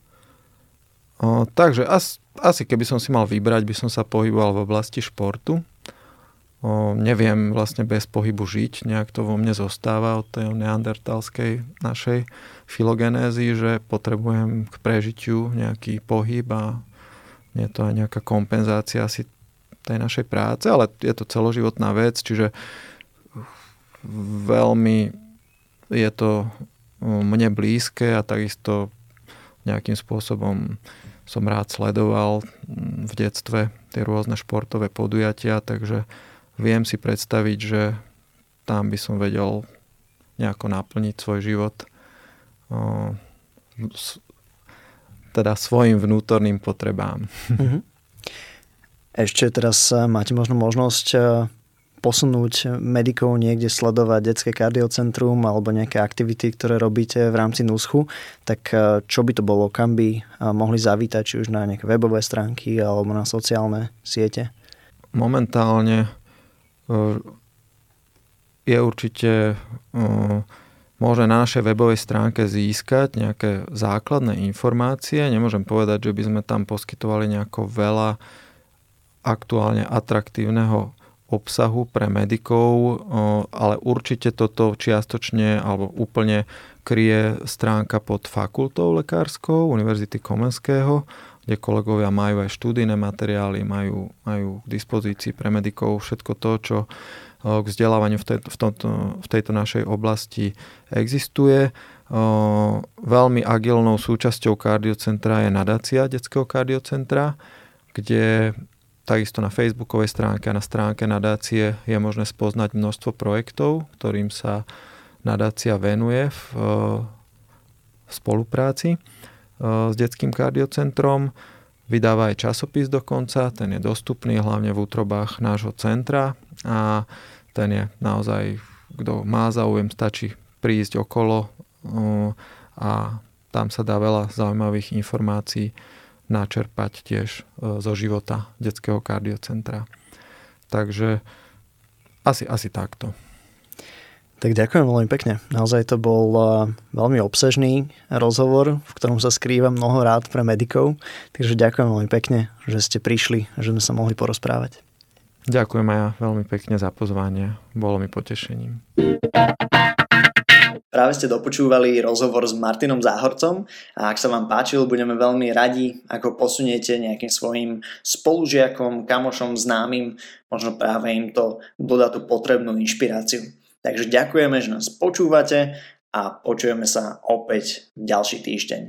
o, takže as, asi keby som si mal vybrať, by som sa pohyboval v oblasti športu. O, neviem vlastne bez pohybu žiť, nejak to vo mne zostáva od tej neandertalskej našej filogenézy, že potrebujem k prežitiu nejaký pohyb a je to aj nejaká kompenzácia asi tej našej práce, ale je to celoživotná vec, čiže veľmi je to mne blízke a takisto nejakým spôsobom som rád sledoval v detstve tie rôzne športové podujatia, takže viem si predstaviť, že tam by som vedel nejako naplniť svoj život teda svojim vnútorným potrebám. Mhm. Ešte teraz e, máte možno možnosť e, posunúť medikov niekde sledovať detské kardiocentrum alebo nejaké aktivity, ktoré robíte v rámci NUSCHu, tak e, čo by to bolo? Kam by mohli zavítať, či už na nejaké webové stránky alebo na sociálne siete? Momentálne je určite môže na našej webovej stránke získať nejaké základné informácie. Nemôžem povedať, že by sme tam poskytovali nejako veľa aktuálne atraktívneho obsahu pre medikov, ale určite toto čiastočne alebo úplne kryje stránka pod fakultou lekárskou Univerzity Komenského, kde kolegovia majú aj študijné materiály, majú, majú k dispozícii pre medikov všetko to, čo k vzdelávaniu v, tej, v, tomto, v tejto našej oblasti existuje. Veľmi agilnou súčasťou kardiocentra je nadácia detského kardiocentra, kde takisto na facebookovej stránke a na stránke nadácie je možné spoznať množstvo projektov, ktorým sa nadácia venuje v, v spolupráci. S detským kardiocentrom. Vydáva aj časopis dokonca, ten je dostupný hlavne v útrobách nášho centra a ten je naozaj, kto má záujem, stačí prísť okolo a tam sa dá veľa zaujímavých informácií načerpať tiež eh, zo života detského kardiocentra. Takže asi, asi takto. Tak ďakujem veľmi pekne. Naozaj to bol eh, veľmi obsažný rozhovor, v ktorom sa skrýva mnoho rád pre medikov. Takže ďakujem veľmi pekne, že ste prišli a že sme sa mohli porozprávať. Ďakujem aj ja veľmi pekne za pozvanie. Bolo mi potešením. Práve ste dopočúvali rozhovor s Martinom Záhorcom a ak sa vám páčil, budeme veľmi radi, ako posuniete nejakým svojim spolužiakom, kamošom, známym, možno práve im to dodá tú potrebnú inšpiráciu. Takže ďakujeme, že nás počúvate a počujeme sa opäť ďalší týždeň.